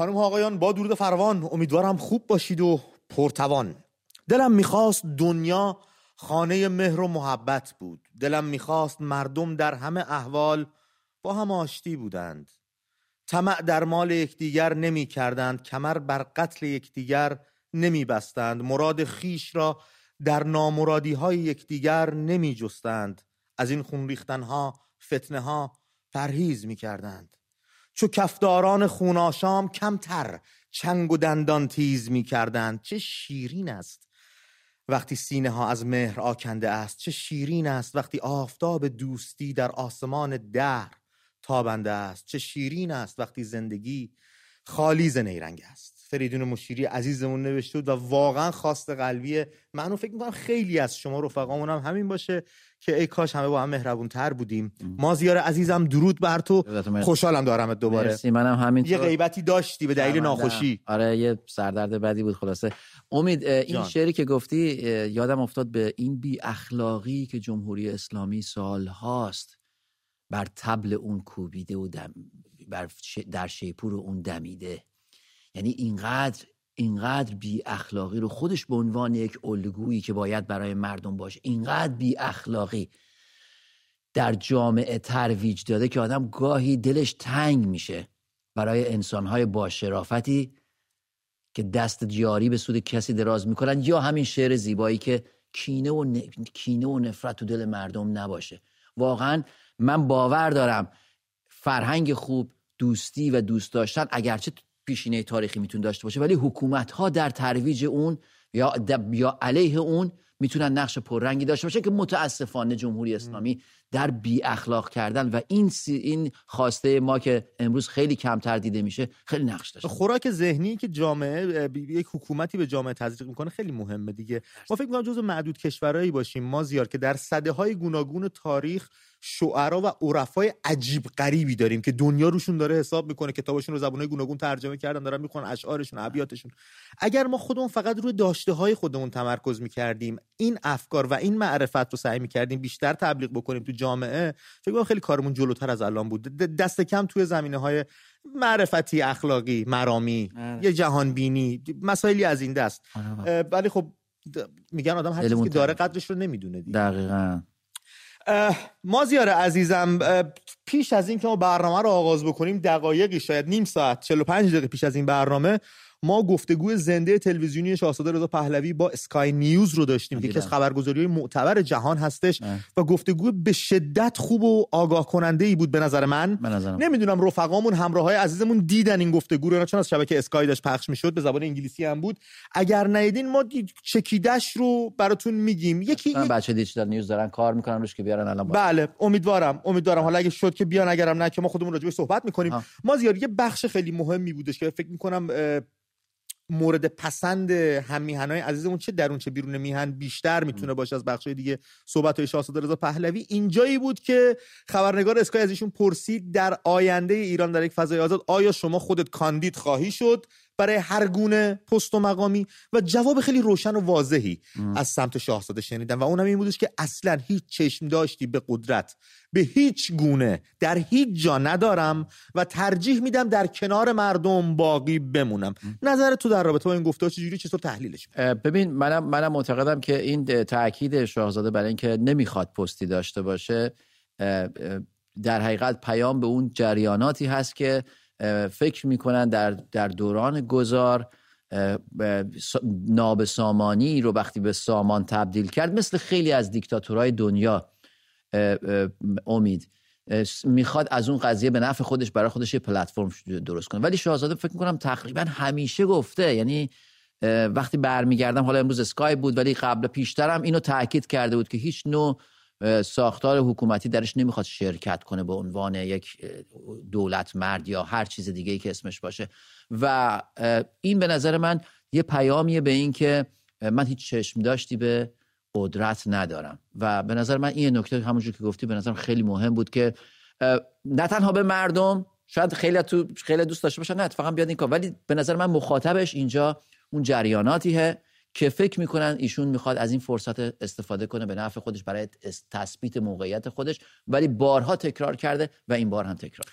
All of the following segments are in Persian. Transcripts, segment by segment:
خانم ها آقایان با درود فروان. امیدوارم خوب باشید و پرتوان. دلم می‌خواست دنیا خانه مهر و محبت بود. دلم می‌خواست مردم در همه احوال با هم آشتی بودند. طمع در مال یکدیگر نمی کردند کمر بر قتل یکدیگر نمی بستند مراد خیش را در نامرادی های یکدیگر نمی جستند از این خون ریختن ها فتنه ها پرهیز می کردند چو کفداران خوناشام کمتر چنگ و دندان تیز می کردند. چه شیرین است. وقتی سینه ها از مهر آکنده است چه شیرین است. وقتی آفتاب دوستی در آسمان دهر تابنده است چه شیرین است. وقتی زندگی خالی ز نیرنگ است. فریدون مشیری عزیزمون نوشته بود و واقعا خواست قلبی منو. فکر می‌کنم خیلی از شما رفقامون هم همین باشه که ای کاش همه با هم مهربون تر بودیم مازیار عزیزم درود بر تو. خوشحالم دارم دوباره. مرسی منم همین یه غیبتی داشتی به دلیل ناخوشی. آره یه سردرد بدی بود خلاصه. امید این جان. شعری که گفتی یادم افتاد به این بی اخلاقی که جمهوری اسلامی سال هاست بر تبل اون کوبیده و دم بر در شیپور اون دمیده. یعنی اینقدر اینقدر بی اخلاقی رو خودش به عنوان یک الگویی که باید برای مردم باشه اینقدر بی اخلاقی در جامعه ترویج داده که آدم گاهی دلش تنگ میشه برای انسانهای با شرافتی که دست جاری به سود کسی دراز می‌کنن یا همین شعر زیبایی که کینه و, کینه و نفرت تو دل مردم نباشه. واقعا من باور دارم فرهنگ خوب دوستی و دوست داشتن اگرچه پیشینه تاریخی می‌تونه داشته باشه. ولی حکومت ها در ترویج اون یا یا علیه اون می‌تونن نقش پررنگی داشته باشه که متاسفانه جمهوری اسلامی در بی اخلاق کردن و این این خواسته ما که امروز خیلی کمتر دیده میشه خیلی نقش داشته خوراک ذهنی که جامعه یک حکومتی به جامعه تزریق می‌کنه خیلی مهمه دیگه. ما فکر می‌کنم جزو معدود کشورهایی باشیم. ما زیار که در صده های گوناگون تاریخ شعرا و عرفای عجیب غریبی داریم که دنیا روشون داره حساب می‌کنه کتابشون رو زبانهای گوناگون ترجمه کردن دارن می‌خونن اشعارشون ابیاتشون. اگر ما خودمون فقط روی داشته های خودمون تمرکز می‌کردیم این افکار و این معرفت رو سعی می‌کردیم بیشتر تبلیغ بکنیم تو جامعه فکر کنم خیلی کارمون جلوتر از الان بود. دست کم توی زمینه های معرفتی اخلاقی مرامی آره. یه جهان بینی مسائلی از این دست. آره. ولی خب میگن آدم هر چیزی که داره قدرش رو نمی‌دونه دیگه. دقیقاً. مازیار عزیزم پیش از این که ما برنامه رو آغاز بکنیم دقایقی شاید نیم ساعت 45 دقیقه پیش از این برنامه ما گفتگو زنده تلویزیونی شاهزاده رضا پهلوی با اسکای نیوز رو داشتیم که یکی از خبرگزاری معتبر جهان هستش و گفتگو به شدت خوب و آگاه کننده ای بود به نظر من. نمی‌دونم رفقامون همراه های عزیزمون دیدن این گفتگو رو. چون از شبکه اسکای داشت پخش می‌شد به زبان انگلیسی هم بود. اگر ندیدین ما چکیدش رو براتون میگیم. یکی من بچه دیجیتال نیوز دارن کار می‌کنن روش که بیارن الان بله امیدوارم امیدوارم. حالا اگه شد که بیان اگرم نه که ما خودمون راجع صحبت می‌کنیم. ما زیاد یه بخش خیلی مهمی بودش که فکر می‌کنم مورد پسند هم میهنای عزیزمون چه درون چه بیرون میهن بیشتر می‌تونه باشه از بخش دیگه صحبت های شاهزاده رضا پهلوی. اینجایی بود که خبرنگار اسکای از ایشون پرسید در آینده ایران در یک فضای آزاد آیا شما خودت کاندید خواهی شد؟ برای هر گونه پست و مقامی و جواب خیلی روشن و واضحی از سمت شاهزاده شنیدم و اونم این بودش که اصلا هیچ چشم داشتی به قدرت به هیچ گونه در هیچ جا ندارم و ترجیح میدم در کنار مردم باقی بمونم. نظر تو در رابطه با این گفتار چجوری؟ چطور تحلیلش ببین منم منم معتقدم که این تاکید شاهزاده برای اینکه نمی‌خواد پستی داشته باشه در حقیقت پیام به اون جریاناتی هست که فکر می‌کنن در در دوران گذار ناب سامانی رو وقتی به سامان تبدیل کرد مثل خیلی از دیکتاتورهای دنیا امید. می‌خواد از اون قضیه به نفع خودش برای خودش یه پلتفرم درست کنه. ولی شاهزاده فکر می‌کنم تقریبا همیشه گفته یعنی وقتی برمیگردم حالا امروز اسکای بود ولی قبل پیشترم اینو تاکید کرده بود که هیچ نوع ساختار حکومتی درش نمی‌خواد شرکت کنه به عنوان یک دولت مرد یا هر چیز دیگه ای که اسمش باشه. و این به نظر من یه پیامیه به این که من هیچ چشم داشتی به قدرت ندارم. و به نظر من این نکته همونجور که گفتی به نظرم خیلی مهم بود که نه تنها به مردم شاید خیلی تو خیلی دوست داشته باشن نه اتفاقا بیاد این کار. ولی به نظر من مخاطبش اینجا اون جریاناتیه. که فکر می‌کنن ایشون می‌خواد از این فرصت استفاده کنه به نفع خودش برای تثبیت موقعیت خودش ولی بارها تکرار کرده و این بار هم تکرار.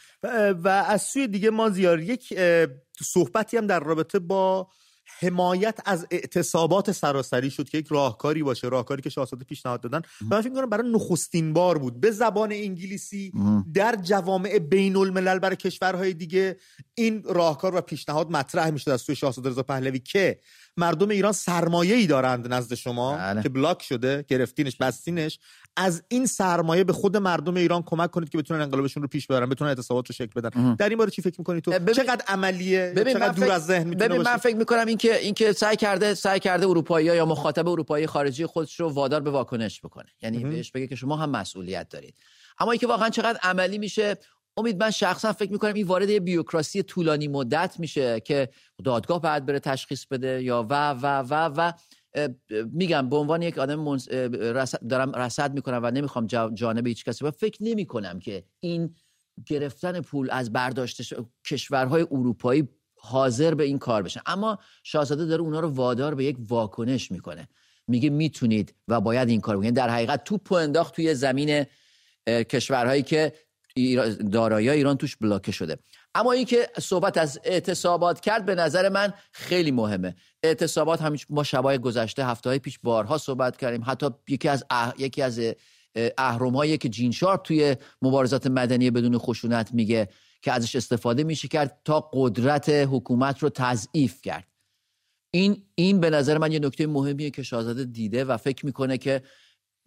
و, از سوی دیگه ما زیار یک صحبتی هم در رابطه با حمایت از اعتصابات سراسری شد که یک راهکاری باشه راهکاری که شاهزاده پیشنهاد دادن. من فکر کنم برای نخستین بار بود. به زبان انگلیسی در جوامع بین الملل برای کشورهای دیگه این راهکار و پیشنهاد مطرح می‌شد از سوی شاهزاده رضا پهلوی که مردم ایران سرمایه ای دارند نزد شما بله. که بلاک شده گرفتینش بستینش. از این سرمایه به خود مردم ایران کمک کنید که بتونن انقلابشون رو پیش ببرن بتونن اعتصابات رو شکل بدن. در این باره چی فکر می‌کنید تو؟ ببین... چقدر عملیه؟ چقدر دور از ذهن می‌تونه ببین من فکر می‌کنم اینکه اینکه سعی کرده سعی کرده اروپایی یا مخاطب اروپایی خارجی خودش رو وادار به واکنش بکنه. یعنی بهش بگه که شما هم مسئولیت دارید. اما اینکه واقعا چقدر عملی میشه امید من شخصا فکر می‌کنم این وارد یه بیوکراسی طولانی مدت میشه که دادگاه بعد بره تشخیص بده یا و و و و میگم به عنوان یک آدم دارم رصد می‌کنم و نمی‌خوام جانب هیچ کسی و فکر نمی کنم که این گرفتن پول از برداشت کشورهای اروپایی حاضر به این کار بشن اما شاهزاده داره اونا رو وادار به یک واکنش می‌کنه. میگه می‌تونید و باید این کار بکنید در حقیقت توپ انداخت توی زمین کشورهایی که دارایی ایران توش بلاکه شده. اما اینکه صحبت از اعتصابات کرد به نظر من خیلی مهمه. اعتصابات هم ما شبای گذشته هفته های پیش بارها صحبت کردیم. حتی یکی از اح... یکی از اهرم که جین شارپ توی مبارزات مدنی بدون خشونت میگه که ازش استفاده میشه کرد تا قدرت حکومت رو تضعیف کرد. این این به نظر من یه نکته مهمیه که شاهزاده دیده و فکر می‌کنه که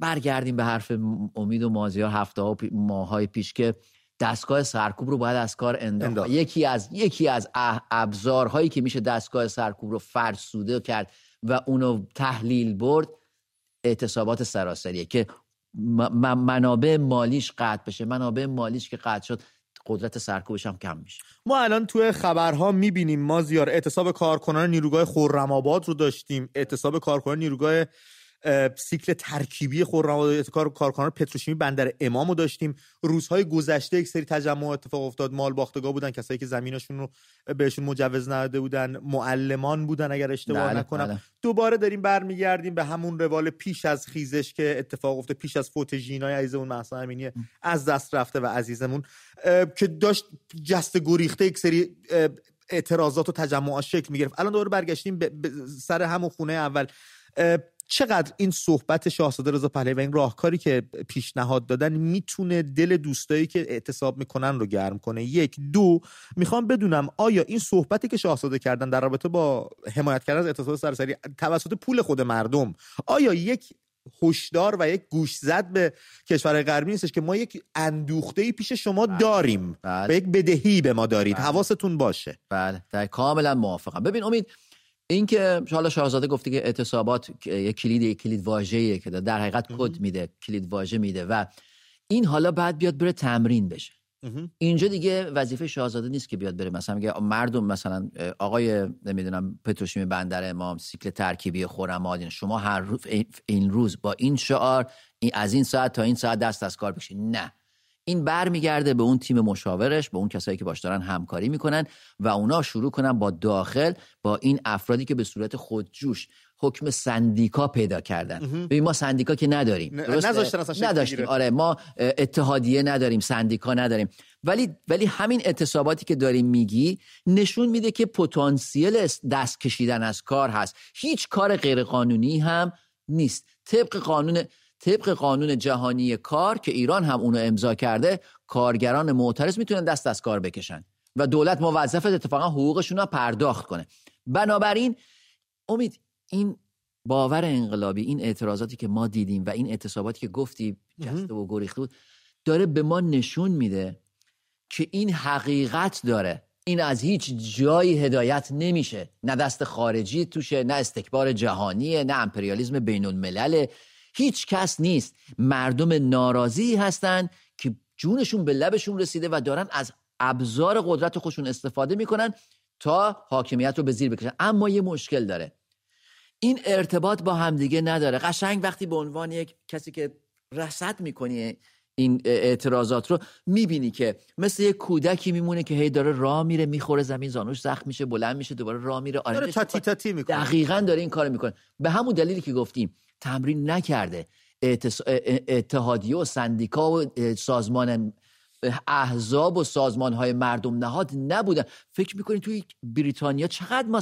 برگردیم به حرف امید و مازیار هفته ها ماهای پیش که دستگاه سرکوب رو باید از کار انداخت یکی از یکی از ابزارهایی که میشه دستگاه سرکوب رو فرسوده کرد و اونو تحلیل برد اعتصابات سراسریه که منابع مالیش قطع بشه. منابع مالیش که قطع شد قدرت سرکوبش هم کم میشه. ما الان توی خبرها می‌بینیم ما زیار اعتصاب کارکنان نیروگاه خرم رو داشتیم. اعتصاب کارکنان نیروگاه سیکل ترکیبی خرم کار کارکنان پتروشیمی بندر امامو داشتیم. روزهای گذشته یک سری تجمع اتفاق افتاد. مال باختگاه بودن. کسایی که زمینشون رو بهشون مجوز نداده بودن. معلمان بودن اگر اشتباه بله، نکنم. بله. دوباره داریم برمیگردیم به همون روال پیش از خیزش که اتفاق افتاد. پیش از فوت ژینای عزیزمون محسن امینی از دست رفته و عزیزمون که داشت جست گریخته یک سری اعتراضات و تجمعات شکل می‌گرفت. الان دوباره برگشتیم به سر همون خونه اول. چقدر این صحبت شاهزاده رضا پهلوی و این راهکاری که پیشنهاد دادن می‌تونه دل دوستایی که اعتصاب می‌کنن رو گرم کنه یک دو می‌خوام بدونم آیا این صحبتی که شاهزاده کردن در رابطه با حمایت کردن از اعتصاب سراسری توسط پول خود مردم آیا یک هشدار و یک گوش زد به کشور غربی نیستش که ما یک اندوخته پیش شما بله. داریم بله. و یک بدهی به ما دارید بله. حواستون باشه بله کاملا موافقم ببین امید اینکه حالا شاهزاده گفته که اعتصابات یک کلید یک کلید واژه‌ایه که در حقیقت کد میده کلید واژه میده و این حالا بعد بیاد بره تمرین بشه. اینجا دیگه وظیفه شاهزاده نیست که بیاد بره. مثلا میگه مردم مثلا آقای نمی‌دونم پتروشیم بندر امام سیکل ترکیبی خرم شما هر روز این روز با این شعار از این ساعت تا این ساعت دست از کار بکشید نه. این برمیگرده به اون تیم مشاورش به اون کسایی که باش دارن همکاری می‌کنن و اونا شروع کنن با داخل با این افرادی که به صورت خودجوش حکم سندیکا پیدا کردن. ببین ما سندیکا که نداریم نداشتیم. آره ما اتحادیه نداریم سندیکا نداریم. ولی ولی همین اعتصاباتی که داریم میگی نشون میده که پتانسیل دست کشیدن از کار هست. هیچ کار غیرقانونی هم نیست. طبق قانون طبق قانون جهانی کار که ایران هم اونو امضا کرده کارگران معترض می‌تونن دست از کار بکشن و دولت موظف اتفاقا حقوقشون رو پرداخت کنه. بنابراین امید این باور انقلابی این اعتراضاتی که ما دیدیم و این اعتصاباتی که گفتی جسته و گریخته بود داره به ما نشون میده که این حقیقت داره. این از هیچ جایی هدایت نمیشه. نه دست خارجی توشه نه استکبار جهانیه نه امپریالیزم بین الملل هیچ کس نیست. مردم ناراضی هستند که جونشون به لبشون رسیده و دارن از ابزار قدرت خودشون استفاده می‌کنن تا حاکمیت رو به زیر بکشن. اما یه مشکل داره. این ارتباط با همدیگه نداره. قشنگ وقتی به عنوان یک کسی که رصد می‌کنی این اعتراضات رو می‌بینی که مثل یه کودکی میمونه که هی داره راه میره می‌خوره زمین زانوش زخم میشه بلند میشه دوباره راه میره. آره داره تاتی تاتی می‌کنه. دقیقا داره این کار می‌کنه. به همون دلیلی که گفتیم. تمرین نکرده. اتحادیه و سندیکا و سازمان احزاب و سازمان های مردم نهاد نبودن. فکر می‌کنید توی بریتانیا چقدر ما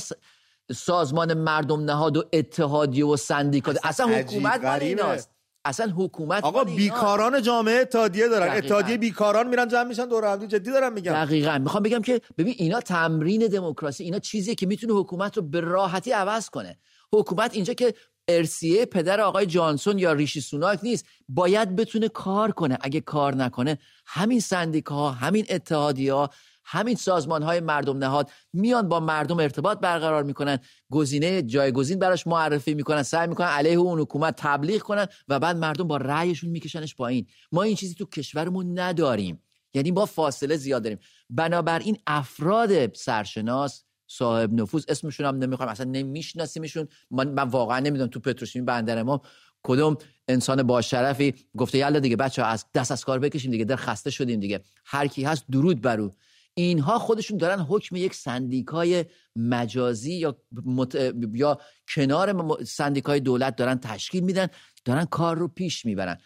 سازمان مردم نهاد و اتحادیه و سندیکات اصلا حکومت مال ایناست. اصلا حکومت آقا بیکاران جامعه اتحادیه دارن. اتحادیه بیکاران میرن جمع میشن دور هم جدی دارم میگم. دقیقا. می‌خوام بگم که ببین اینا تمرین دموکراسی اینا چیزیه که می‌تونه حکومت رو به راحتی عوض کنه. حکومت اینجا که ارسیه پدر آقای جانسون یا ریشی سوناک نیست. باید بتونه کار کنه. اگه کار نکنه همین سندیکا همین اتحادیه ها همین سازمان های مردم نهاد میان با مردم ارتباط برقرار می‌کنن. گزینه جایگزین براش معرفی می‌کنن. سعی می‌کنن علیه اون حکومت تبلیغ کنن و بعد مردم با رأیشون میکشنش پایین. ما این چیزی تو کشورمون نداریم. یعنی با فاصله زیاد داریم. بنابراین افراد سرشناس صاحب نفوذ اسمشون هم نمی‌خوام اصلا نمیشناسیمشون. من, من واقعا نمی‌دونم تو پتروشیمی بندر ما کدوم انسان با شرفی گفته یالا دیگه بچه ها از دست از کار بکشیم دیگه در خسته شدیم دیگه. هر کی هست درود برو اینها خودشون دارن حکم یک سندیکای مجازی یا مت... یا کنار سندیکای دولت دارن تشکیل میدن دارن کار رو پیش می‌برن.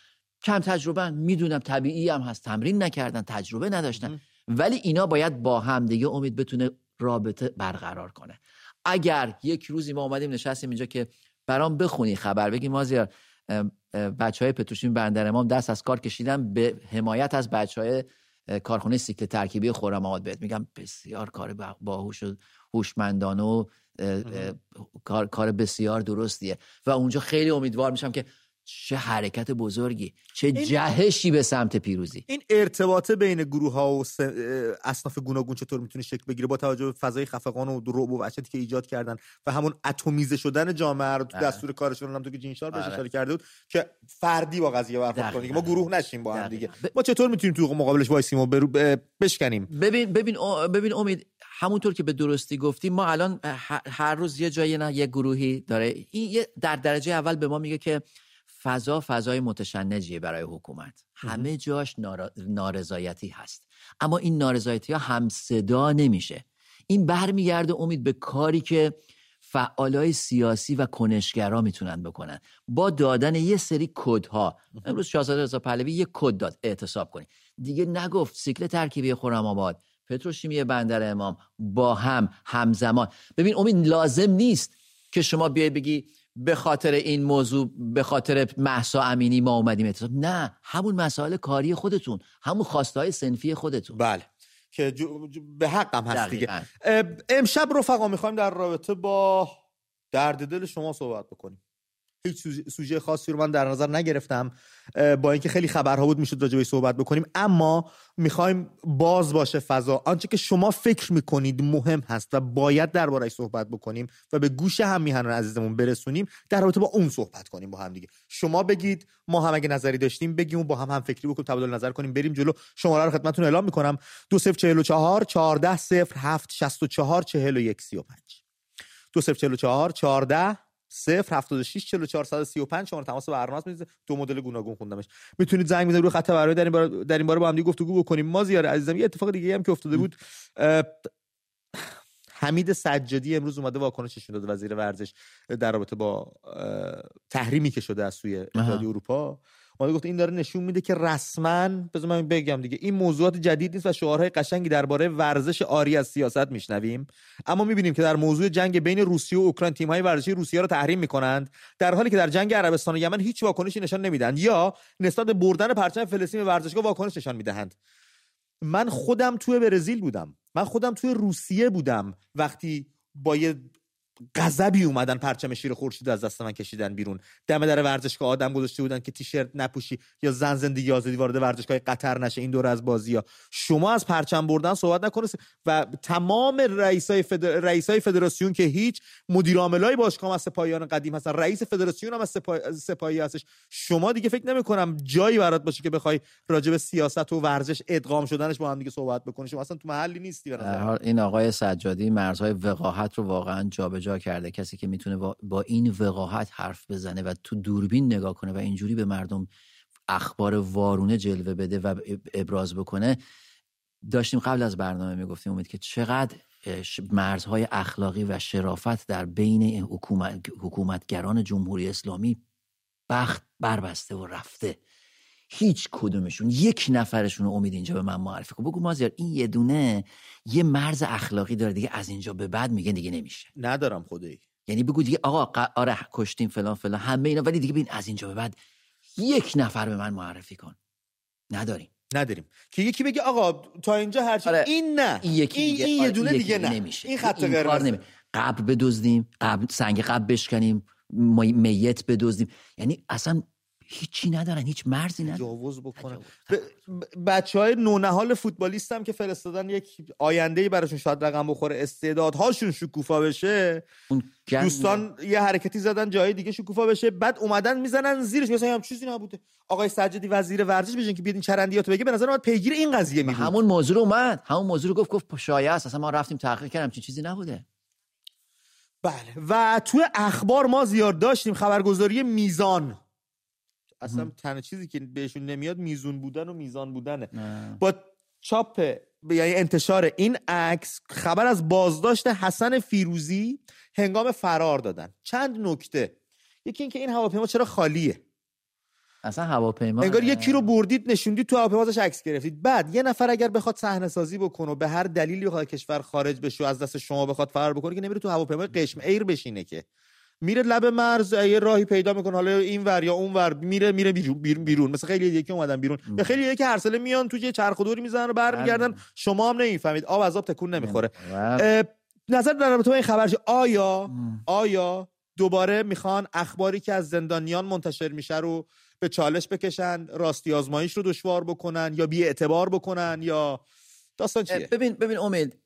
کم تجربه می‌دونم طبیعی هم هست تمرین نکردن تجربه نداشتن. ولی اینا باید با هم دیگه امید بتونه رابطه برقرار کنه. اگر یک روزی ما اومدیم نشستیم اینجا که برام بخونی خبر بگی مازیار بچه های پتروشیم بندر امام دست از کار کشیدن به حمایت از بچه های کارخونه سیکل ترکیبی خرمات بهت. میگم بسیار کار باهوش و هوشمندانه و کار بسیار درستیه. و اونجا خیلی امیدوار میشم که چه حرکت بزرگی چه جهشی به سمت پیروزی. این ارتباطه بین گروه ها و اصناف گوناگون چطور می‌تونه شکل بگیره؟ با توجه به فضای خفقان و رعب و وحشتی که ایجاد کردن و همون اتمیزه شدن جامعه رو تو دستور کارشون هم تو که جینشار بهش اشاره کرده بود که فردی با قضیه برخورد کنیم ما گروه نشیم با هم دیگه. ما چطور می‌تونیم تو مقابلش وایسیم و برو بشکنیم؟ ببین ببین ببین امید همونطور که به درستی گفتی ما الان هر روز یه جایی نه یه گروهی داره. این در درجه اول به ما میگه که فضا فضای متشنجیه برای حکومت. همه جاش نارضایتی هست. اما این نارضایتی ها هم صدا نمیشه. این برمیگرده امید به کاری که فعالای سیاسی و کنشگرا می‌تونن بکنن. با دادن یه سری کدها. امروز شاهزاده رضا پهلوی یه کد داد. اعتصاب کنید. دیگه نگفت سیکل ترکیبی خرم آباد. پتروشیمی بندر امام با هم همزمان. ببین امید لازم نیست که شما بیای بگی به خاطر این موضوع به خاطر محسا امینی ما اومدیم اتصاب نه همون مسائل کاری خودتون همون خواستهای سنفی خودتون. بله. که به حقم هست دیگه. امشب رفقا می‌خوایم در رابطه با درد دل شما صحبت بکنیم. هیچ سوژه خاصی رو من در نظر نگرفتم با اینکه خیلی خبرها بود می‌شد راجع صحبت بکنیم. اما می‌خوایم باز باشه فضا. آنچه که شما فکر می‌کنید مهم هست و باید دربارهش صحبت بکنیم و به گوش هم میهنان عزیزمون برسونیم در رابطه با اون صحبت کنیم با هم دیگه. شما بگید ما هم اگه نظری داشتیم بگیم و با هم هم فکری بکنیم تبادل نظر کنیم بریم جلو. شماره رو خدمتتون اعلام می‌کنم. 2044 14 07 64 41 35 2044 14 0 76 44 135 شماره تماس برنامه است دو مدل گوناگون خوندمش. می‌تونید زنگ بزنید روی خط برای در این باره در این باره با هم دیگه گفتگو بکنیم. ما زیاره عزیزم یه اتفاق دیگه هم که افتاده بود. حمید سجادی امروز اومده واکنشش داده وزیر ورزش در رابطه با تحریمی که شده از سوی اتحادیه اروپا. اومده گفت این داره نشون میده که رسما بذار من بگم دیگه این موضوعات جدید نیست و شعارهای قشنگی درباره ورزش آری از سیاست میشنویم. اما می‌بینیم که در موضوع جنگ بین روسیه و اوکراین تیم‌های ورزشی روسیه رو تحریم می‌کنند در حالی که در جنگ عربستان و یمن هیچ واکنشی نشان نمیدن یا نسبت بردن پرچم فلسطین به ورزشگاه واکنش نشان می‌دهند. من خودم توی برزیل بودم. من خودم توی روسیه بودم. وقتی با یه غضبی اومدن پرچم شیر خورشید از دست من کشیدن بیرون. دم در ورزشگاه آدم گذاشته بودن که تیشرت نپوشی یا زن زندگی آزادی وارد ورزشگاه قطر نشه این دور از بازی ها شما از پرچم بردن صحبت نکنید و تمام رئیسای فدر... رئیسای فدراسیون که هیچ مدیر عاملای باشگاه از سپاهیان قدیم هستن رئیس فدراسیون هم از سپا... سپاهی هستش. شما دیگه فکر نمی کنم جایی برات باشه که بخوای راجع به سیاست و ورزش ادغام شدنش با هم دیگه صحبت بکنی. شما اصلا تو محلی نیستی این آقای سجادی مرزهای وقاحت رو واقعا جابجا کرده کسی که می‌تونه با این وقاحت حرف بزنه و تو دوربین نگاه کنه و اینجوری به مردم اخبار وارونه جلوه بده و ابراز بکنه. داشتیم قبل از برنامه می‌گفتیم امید که چقدر مرزهای اخلاقی و شرافت در بین حکومت، حکومتگران جمهوری اسلامی بخت بربسته و رفته. هیچ کدومشون یک نفرشون امید اینجا به من معرفی کن. بگو مازیار این یه دونه یه مرز اخلاقی داره دیگه از اینجا به بعد میگن دیگه نمیشه. ندارم خدایی. یعنی بگو دیگه آقا آره کشتیم فلان فلان همه اینا ولی دیگه ببین از اینجا به بعد یک نفر به من معرفی کن. نداریم. نداریم. که یکی بگه آقا تا اینجا هرچی آره. این نه. این یکی دیگه این, یه آره، دونه دیگه, نه. نمیشه. این خط قرمز. قبل بدزدیم قبل سنگ قبل بشکنیم میت بدزدیم. یعنی اصلا هیچی ندارن هیچ مرزی ندارن. تجاوز بکنن. بچه های نونهال فوتبالیست هم که فرستادن یک آینده ای براشون شاید رقم بخوره استعدادهاشون شکوفا بشه. دوستان یه حرکتی زدن جای دیگه شکوفا بشه بعد اومدن می‌زنن زیرش. مثلا هم چیزی نبوده. آقای سجادی وزیر ورزش بشین که بیاد این چرندیاتو بگه به نظر من پیگیر این قضیه می همون موضوع رو اومد. همون موضوع رو گفت گفت شایعه است. اصلا ما رفتیم تحقیق کردیم چه چیزی نبوده. بله. و تو اخبار ما زیاد داشتیم خبرگزاری میزان. اصلا تنها چیزی که بهشون نمیاد میزون بودن و میزان بودنه. با چاپ یعنی انتشار این عکس خبر از بازداشت حسن فیروزی هنگام فرار دادن. چند نکته. یکی اینکه این هواپیما چرا خالیه؟ اصلا هواپیما انگار یکی رو بردید نشوندید تو هواپیما ازش عکس گرفتید. بعد یه نفر اگر بخواد صحنه سازی بکنه و به هر دلیلی بخواد کشور خارج بشه و از دست شما بخواد فرار بکنه که نمیره تو هواپیمای قشم ایر بشینه که. میره لب مرز یه راهی پیدا می‌کنه. حالا این ور یا اون ور میره میره بیرون, بیرون. مثلا خیلی یکی اومدن بیرون. به خیلی یکی هر ساله میان تو یه چرخ دوری می‌زنن و برمیگردن. بله. شما هم نمی‌فهمید. آب از آب تکون نمی‌خوره. بله. نظر در رابطه با این خبر آیا آیا دوباره می‌خوان اخباری که از زندانیان منتشر میشه رو به چالش بکشن راستی آزمایش رو دشوار بکنن یا بی اعتبار بکنن یا داستان چیه؟ ببین ببین امید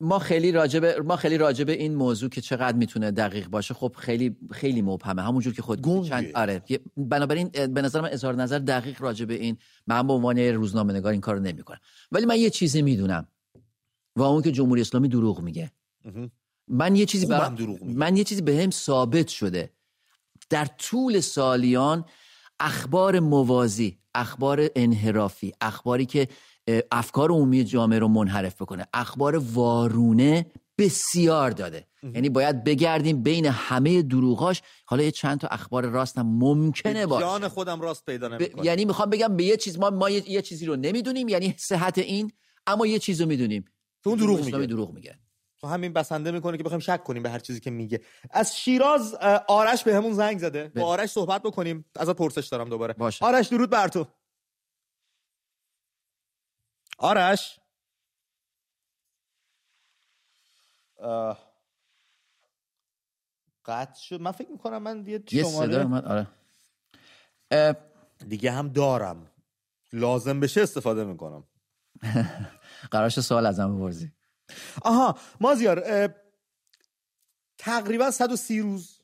ما خیلی راجب ما خیلی راجب این موضوع که چقدر می‌تونه دقیق باشه خب خیلی خیلی مبهمه. همونجور که خود چند آره. بنابراین به نظر من اظهار نظر دقیق راجب این من به عنوان روزنامه نگار این کارو نمی‌کنم. ولی من یه چیزی می‌دونم. و اون که جمهوری اسلامی دروغ میگه. من یه چیزی برا... من یه چیزی بهم ثابت شده. در طول سالیان اخبار موازی اخبار انحرافی اخباری که افکار عمومی جامعه رو منحرف بکنه. اخبار وارونه بسیار داده. یعنی باید بگردیم بین همه دروغاش. حالا یه چند تا اخبار راست هم ممکنه باشه. جان خودم راست پیدا نمی‌کنه یعنی می‌خوام بگم به یه چیز ما ما یه, چیزی رو نمی‌دونیم یعنی صحت این اما یه چیز رو می‌دونیم. تو اون دروغ میگه. دروغ میگه. تو همین بسنده می‌کنه که بخوایم شک کنیم به هر چیزی که میگه. از شیراز آرش به همون زنگ زده. با آرش صحبت بکنیم. ازت پرسش دارم دوباره. باشه. آرش درود بر تو. آرش. قطع شد. من فکر می‌کنم من یه شماره من آره. دیگه هم دارم. لازم بشه استفاده می‌کنم. قرارش سوال ازم بپرسی. آها مازیار تقریبا 130 روز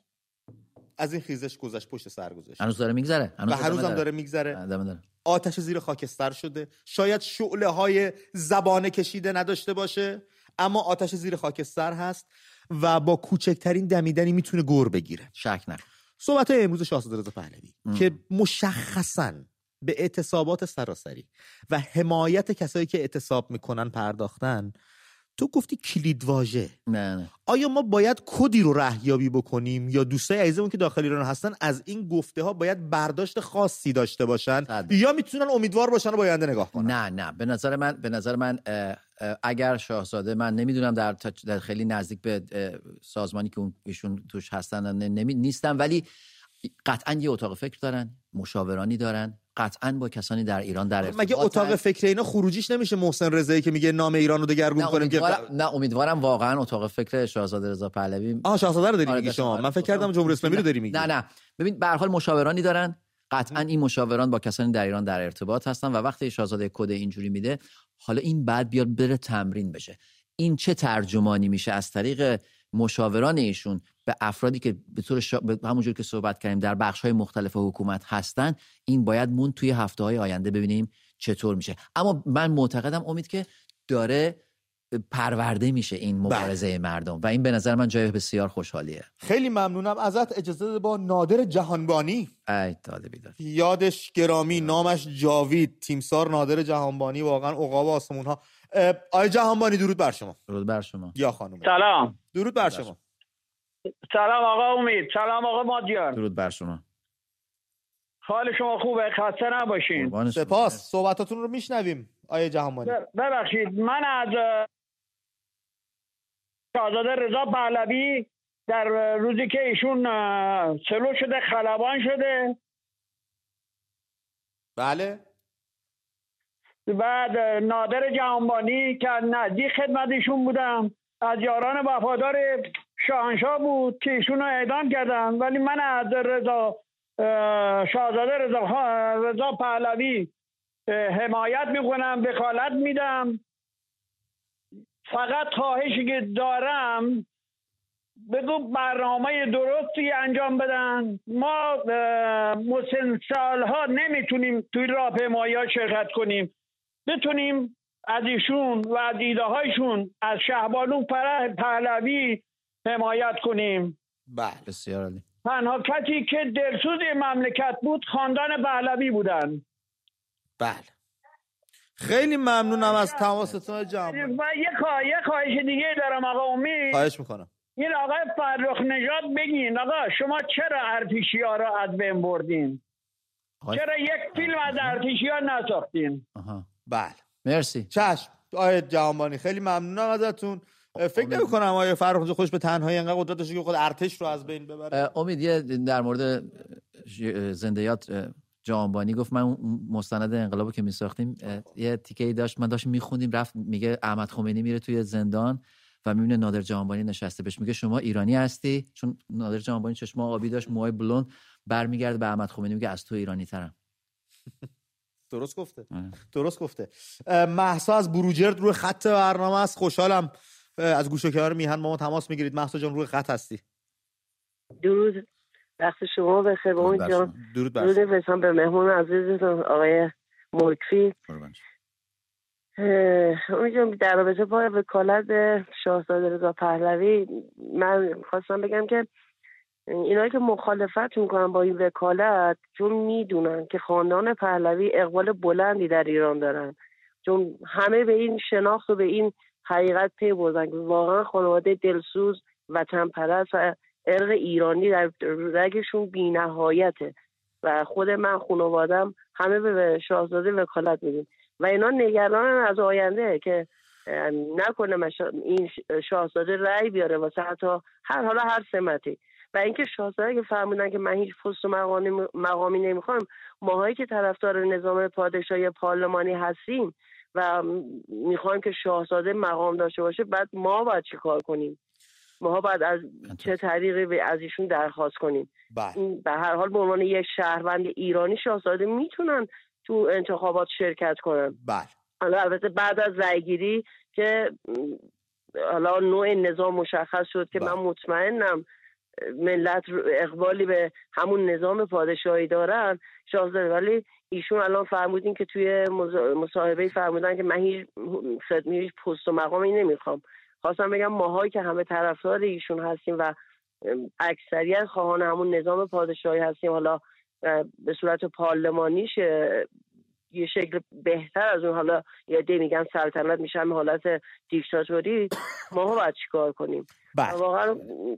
از این خیزش گذشت پشت سر گذشت. هنوز داره میگذره هنوز و هنوز هم داره میگذره. آتش زیر خاکستر شده. شاید شعله های زبانه کشیده نداشته باشه اما آتش زیر خاکستر هست و با کوچکترین دمیدنی می‌تونه گور بگیره. شک نکن. صحبت های امروز شاهزاده رضا پهلوی که مشخصا به اعتصابات سراسری و حمایت کسایی که اعتصاب می‌کنن پرداختن تو گفتی کلید واژه. نه نه. آیا ما باید کدی رو رهیابی بکنیم؟ یا دوستای عزیزمون که داخل ایران هستن از این گفته ها باید برداشت خاصی داشته باشن؟ یا می‌تونن امیدوار باشن و با آینده نگاه کنن؟ نه نه. به نظر من به نظر من اگر شاهزاده من نمی‌دونم در, در خیلی نزدیک به سازمانی که ایشون توش هستن نمی... نیستم ولی قطعا یه اتاق فکر دارن مشاورانی دارن. قطعا با کسانی در ایران در مگه اتاق فکر اینا خروجیش نمیشه محسن رضایی که میگه نام ایران رو دگرگون کنیم که نه امیدوارم واقعا اتاق فکر شاهزاده رضا پهلوی آها شاهزاده رو داری آره، میگی شما. من فکر کردم جمهوری اسلامی رو داری میگی. نه نه. ببین به هر حال مشاورانی دارن. قطعا این مشاوران با کسانی در ایران در ارتباط هستن و وقتی شاهزاده کد اینجوری میده حالا این بعد بیاد بره تمرین بشه. این چه ترجمانی میشه از طریق مشاوران ایشون؟ به افرادی که به طور شا... همونجور که صحبت کردیم در بخش های مختلف حکومت هستن این باید مون توی هفته های آینده ببینیم چطور میشه. اما من معتقدم امید که داره پرورده میشه این بله. مبارزه مردم و این به نظر من جای بسیار خوشحالیه. خیلی ممنونم. ازت اجازه با نادر جهانبانی. ای داده بیدار یادش گرامی نامش جاوید تیمسار نادر جهانبانی واقعا عقاب آسمون ها آی جهانبانی درود بر شما. درود بر شما. یا خانم. سلام. درود بر شما. سلام آقا امید. سلام آقا مادیار درود بر شما. حال شما خوبه؟ خسته نباشین. سپاس. صحبتاتون رو میشنویم آیه جهانبانی ببخشید. من از شاهزاده رضا پهلوی در روزی که ایشون سلو شده خلبان شده. بله. بعد نادر جهانبانی که نزدیک خدمت ایشون بودم از یاران وفادار شاهنشاه بود که ایشون رو اعدام کردن ولی من از رضا شاهزاده رضا, رضا پهلوی حمایت می‌کنم وکالت میدم. فقط خواهشی که دارم بگو برنامه درستی انجام بدن. ما مسن سالها نمی‌تونیم توی راهپیمایی ها شرکت کنیم. بتونیم از ایشون و از ایده هایشون از شهبانو پهلوی حمایت کنیم. بله بسیار عالی. تنها کسی که دلسوز مملکت بود خاندان پهلوی بودن. بله. خیلی ممنونم از تماستون جمع و یه خواهش دیگه دارم آقا امید. خواهش می‌کنم. این آقای فرخ نژاد بگین آقا شما چرا ارتشی ها را از بین بردین؟ چرا یک فیلم از ارتشی ها نساختین بله. مرسی. چشم. آقای جهانبانی خیلی ممنونم ازتون. فکر نمی کنم آقای فرخ خوش به تنهایی انقدر قدرت داشته که خود ارتش رو از بین ببره. امید یه در مورد زندیات جهانبانی گفت من مستند انقلابو که میساختیم یه تیکه ای داشت من داشت میخوندیم رفت میگه احمد خمینی میره توی زندان و می‌بینه نادر جهانبانی نشسته. بهش میگه شما ایرانی هستی؟ چون نادر جهانبانی چشما آبی داشت موهای بلوند برمیگرده به احمد خمینی میگه از تو ایرانی ترم. درست گفته. درست گفته. محسا از بروجرد روی خط برنامه است. خوشحالم. از گوش و میهن ما تماس می‌گیرید. محسا جان روی خط هستی. درود. وقت شما بخیر با جان. درود درود به مهمون عزیزتون آقای ملکفی اونجا در رابطه با وکالت شاهزاده رضا پهلوی من خواستم بگم که اینایی که مخالفت می‌کنن با این وکالت چون می‌دونن که خاندان پهلوی اقبال بلندی در ایران دارن. چون همه به این شناخت و به این حقیقت پی بردن. واقعا خانواده دلسوز وطن پرست و ارق ایرانی در رگشون بینهایته. و خود من خانوادم همه به شاهزاده وکالت میدیم. و اینا نگران از آینده که نکنه این شاهزاده رأی بیاره واسه حتی هر حالا هر سمتی و اینکه شاهزاده که فرمودن که من هیچ پست و مقامی نمی‌خوام ماهایی که طرفدار نظام پادشاهی پارلمانی هستیم و می‌خوایم که شاهزاده مقام داشته باشه بعد ما باید چی کار کنیم؟ ما باید از چه طریقی از ایشون درخواست کنیم؟ بله. به هر حال به عنوان یک شهروند ایرانی شاهزاده می‌تونن تو انتخابات شرکت کنن. بله. حالا البته بعد از رأیگیری که حالا نوع نظام مشخص شد که بله. من مطمئنم ملت اقبالی به همون نظام پادشاهی دارن شاهزاده ولی ایشون الان فرمودین که توی مصاحبه فرمودن که من هیچ هیچ پست و مقامی نمی‌خوام. خواستم بگم ماهایی که همه طرفدار ایشون هستیم و اکثریت خواهان همون نظام پادشاهی هستیم. حالا به صورت پارلمانیش یه شکل بهتر از اون. حالا یه دی میگن سلطنت میشه همه حالت دیکتاتوری. ما باید چیکار کنیم؟ بله. واقعا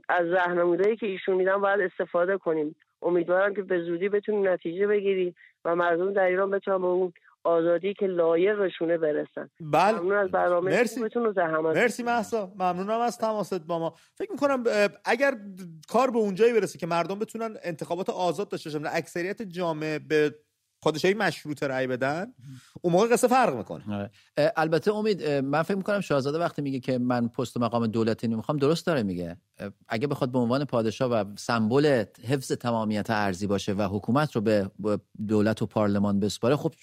از راهنمودایی که ایشون میدن باید استفاده کنیم. امیدوارم که به زودی بتونیم نتیجه بگیریم و مردم در ایران بتونن به اون آزادی که لایقشونه برسن. بله. ممنون از برنامه مرسی. مرسی محسا. ممنونم از تماست با ما. فکر می‌کنم اگر کار به اونجایی برسه که مردم بتونن انتخابات آزاد داشته باشن اکثریت جامعه به پادشاهی مشروط رأی بدن اون موقع قصه فرق می‌کنه. آره. البته امید من فکر می‌کنم شاهزاده وقتی میگه که من پست و مقام دولتی نمی‌خوام درست داره میگه. اگه بخواد به عنوان پادشاه و سمبل حفظ تمامیت ارزی باشه و حکومت رو به دولت و پارلمان بسپاره خب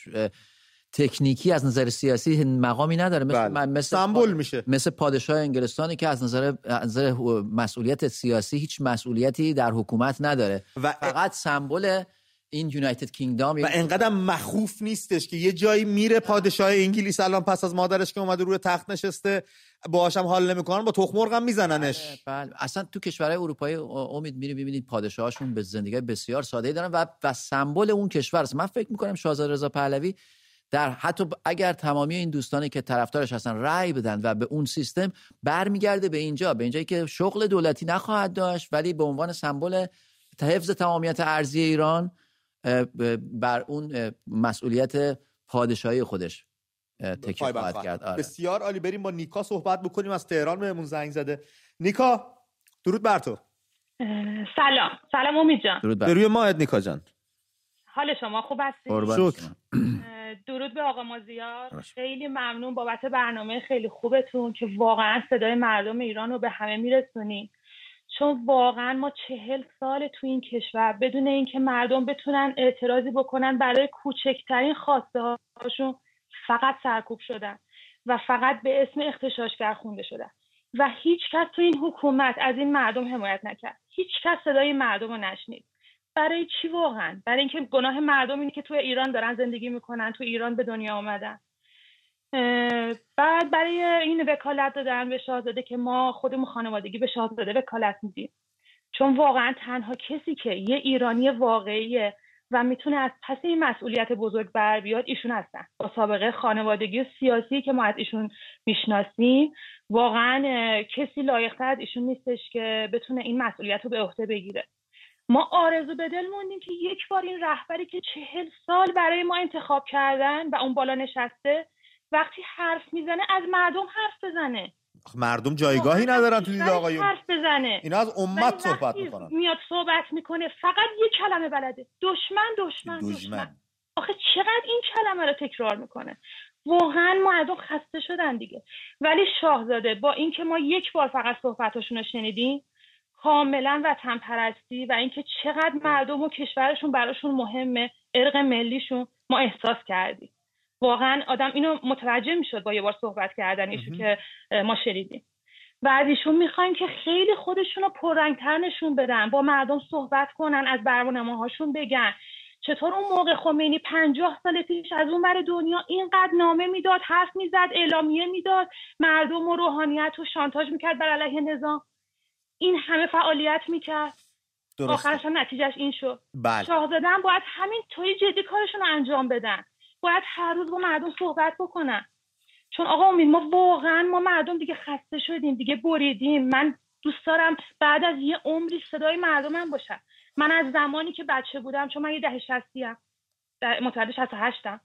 تکنیکی از نظر سیاسی مقامی نداره. مثل, بله. مثل سمبل میشه. مثل پادشاه انگلستانی که از نظر, از نظر مسئولیت سیاسی هیچ مسئولیتی در حکومت نداره. و فقط سمبل این یونایتد کینگدام و انقدر مخوف نیستش که یه جایی میره پادشاه انگلیس الان پس از مادرش که اومده روی تخت نشسته باهاشم حال نمی‌کنن با تخم هم میزننش بله, بله. اصلا تو کشورهای اروپایی امید میری ببینید پادشاهاشون به زندگی بسیار ساده دارن و و سمبل اون کشور است من فکر می‌کنم شاهزاده رضا پهلوی در حتی اگر تمامی این دوستانی که طرفدارش هستن رأی بدن و به اون سیستم برمیگرده به اینجا به اینجایی که شغل دولتی نخواهد داشت ولی به عنوان سمبل حفظ تمامیت ارزی ایران بر اون مسئولیت پادشاهی خودش تکیه خواهد کرد. آره. بسیار عالی. بریم با نیکا صحبت بکنیم. از تهران بهمون زنگ زده. نیکا درود بر تو. سلام. سلام امید جان. درود بر روی ماهت نیکا جان. حال شما خوب هستی؟ درود به آقا مازیار. خیلی ممنون بابت برنامه خیلی خوبتون که واقعا صدای مردم ایران رو به همه میرسونین چون واقعا ما چهل سال تو این کشور بدون اینکه مردم بتونن اعتراضی بکنن برای کوچکترین خواسته هاشون فقط سرکوب شدن و فقط به اسم اختشاشگر خونده شدن. و هیچ کس تو این حکومت از این مردم حمایت نکرد. هیچ کس صدای مردم رو نشنید. برای چی واقعا؟ برای اینکه گناه مردم اینه که تو ایران دارن زندگی می‌کنن تو ایران به دنیا آمدن. بعد برای این وکالت دادن به شاهزاده که ما خودمون خانوادگی به شاهزاده وکالت میدیم. چون واقعا تنها کسی که یه ایرانی واقعیه و می‌تونه از پس این مسئولیت بزرگ بر بیاد ایشون هستن. با سابقه خانوادگی و سیاسی که ما از ایشون می‌شناسیم واقعا کسی لایقتر از ایشون نیستش که بتونه این مسئولیت رو به عهده بگیره. ما آرزو به دل موندیم که یک بار این رهبری که چهل سال برای ما انتخاب کردن و اون بالا نشسته وقتی حرف می‌زنه از مردم حرف بزنه. مردم جایگاهی ندارن تو دید آقایون. حرف بزنه. اینا از امت صحبت می‌کنن. میاد صحبت می‌کنه فقط یه کلمه بلده. دشمن دشمن. دشمن, آخه چقدر این کلمه رو تکرار می‌کنه؟ واقعا مردم خسته شدن دیگه. ولی شاهزاده با اینکه ما یک بار فقط صحبتاشون رو شنیدیم کاملا وطن پرستی و اینکه چقدر مردم و کشورشون براشون مهمه ارق ملیشون ما احساس کردیم. واقعا آدم اینو متوجه می‌شد با یه بار صحبت کردن ایشون که ما شنیدیم. و از ایشون می‌خوایم که خیلی خودشون رو پررنگتر نشون بدن با مردم صحبت کنن از برنامه هاشون بگن. چطور اون موقع خمینی پنجاه سال پیش از اون بر دنیا اینقدر نامه می‌داد حرف می‌زد اعلامیه می‌داد مردم و روحانیت و شانتاج می‌کرد بر علیه نظام. این همه فعالیت می‌کرد. آخرش هم نتیجهش این شد. بله. شاهزاده باید همین توی جدی کارشون رو انجام بدن. باید هر روز با مردم صحبت بکنن چون آقا امید ما واقعا ما مردم دیگه خسته شدیم دیگه بریدیم. من دوست دارم بعد از یه عمری صدای مردمم باشم. من از زمانی که بچه بودم چون من یه ده شستی هم متولد 68 م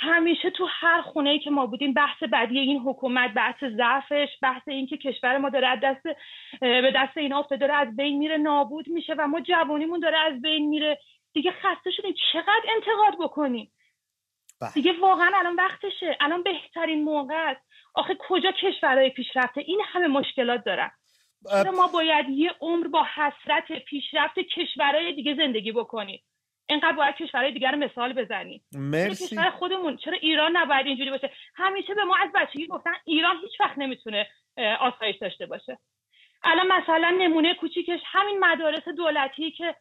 همیشه تو هر خونه ای که ما بودیم بحث بعدی این حکومت بحث ضعفش بحث این که کشور ما داره دست به دست اینا افتاده داره از بین میره نابود میشه و ما جوانیمون داره از بین میره. دیگه خسته شدیم. چقدر انتقاد بکنیم. دیگه واقعا الان وقتشه. الان بهترین موقع است. آخه کجا کشورهای پیشرفته؟ این همه مشکلات دارن. ما باید یه عمر با حسرت پیشرفت کشورهای دیگه زندگی بکنیم؟ اینقدر باید کشورهای دیگر رو مثال بزنیم. مرسی. کشور خودمون چرا ایران نباید اینجوری باشه؟ همیشه به ما از بچگی گفتن ایران هیچ وقت نمی‌تونه آسایش داشته باشه. الان مثلا نمونه کوچیکش همین مدارس دولتی که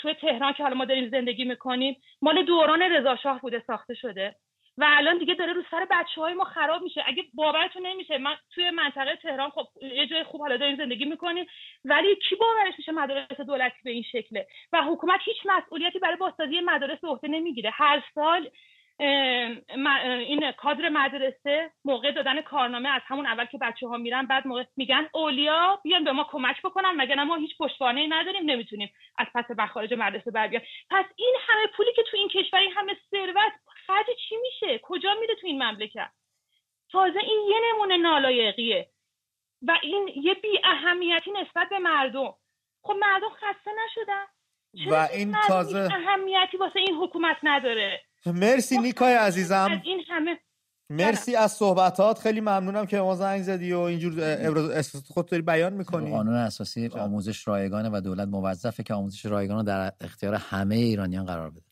توی تهران که حالا ما داریم زندگی می‌کنیم مال دوران رضا بوده ساخته شده. و الان دیگه داره رو سر بچه های ما خراب میشه. اگه باورتون نمیشه من توی منطقه تهران خب یه جای خوب حالا داریم زندگی می‌کنیم ولی کی باورش میشه مدارس دولتی به این شکله؟ و حکومت هیچ مسئولیتی برای بازسازی مدارس به عهده نمی‌گیره. هر سال این کادر مدرسه موقع دادن کارنامه از همون اول که بچه ها میرن بعد موقع میگن اولیا بیان به ما کمک بکنن. مگه ما هیچ پشتوانه ای نداریم نمی‌تونیم از پس مخارج مدرسه بر بیان. پس این همه پولی که تو این کشور این همه ثروت خرج چی میشه؟ کجا میره تو این مملکت؟ تازه این یه نمونه نالایقیه. و این یه بی اهمیتی نسبت به مردم. خب مردم خسته نشدن. و این تازه اهمیتی واسه این حکومت نداره؟ مرسی نیکای عزیزم. این همه مرسی از صحبتات. خیلی ممنونم که ما زنگ زدی و اینجور ابراز خود داری بیان می‌کنی. قانون اساسی آموزش رایگانه و دولت موظفه که آموزش رایگان رو در اختیار همه ایرانیان قرار بده.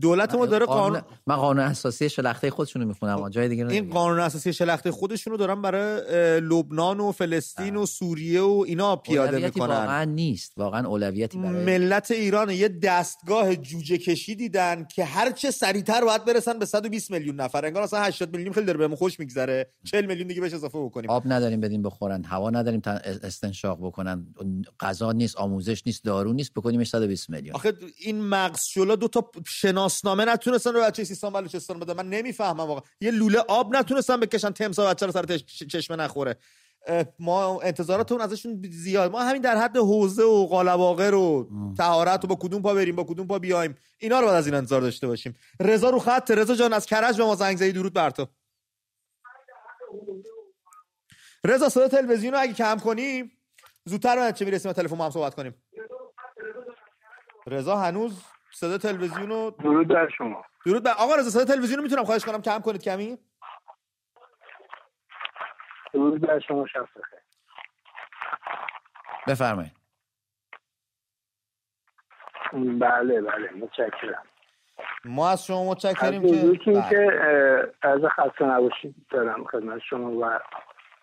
دولت ما داره قانون من قانون اساسی شلخته خودشون رو می‌خونم جای دیگه این قانون اساسی شلخته خودشون رو دارن برای لبنان و فلسطین و سوریه و اینا پیاده می‌کنن. واقعا نیست واقعا اولویتی برای ملت ایران یه دستگاه جوجه کشی دیدن که هر چه سریعتر باید برسن به 120 میلیون نفر. انگار اصلا 80 میلیون خیلی داره بهمون خوش میگذره. 40 میلیون دیگه بهش اضافه بکنیم. آب نداریم بدیم بخورن هوا نداریم استنشاق بکنن. غذا نیست آموزش نیست دارو نیست بکنیمش 120 میلیون. آخه این مغز شلا دو تا شناسنامه نتونستن به بچه سیستان بلوچستان بده من نمی‌فهمم واقعا. یه لوله آب نتونستن بکشن تمسا بچه رو سر چشمه نخوره. ما انتظاراتون ازشون زیاد. ما همین در حد حوزه و قالباقه رو تهارت و با کدوم پا بریم با کدوم پا بیایم. اینا رو باید از این انتظار داشته باشیم. رضا رو خط. رضا جان از کرج به ما زنگ زدی. درود بر تو. رضا صدا تلویزیون رو اگه کم کنیم زودتر چه می‌رسیم تلفن ما هم صحبت کنیم. رضا هنوز صدا تلویزیون رو درود بر شما. درود بر آقا رضا صدا تلویزیون رو می‌تونم خواهش کنم؟ کم کنید کمی؟ درود بر شما شب بفرمایید. بله بله متشکرم. ما از شما متشکریم که بله. که از خسته نباشید دارم خدمت شما و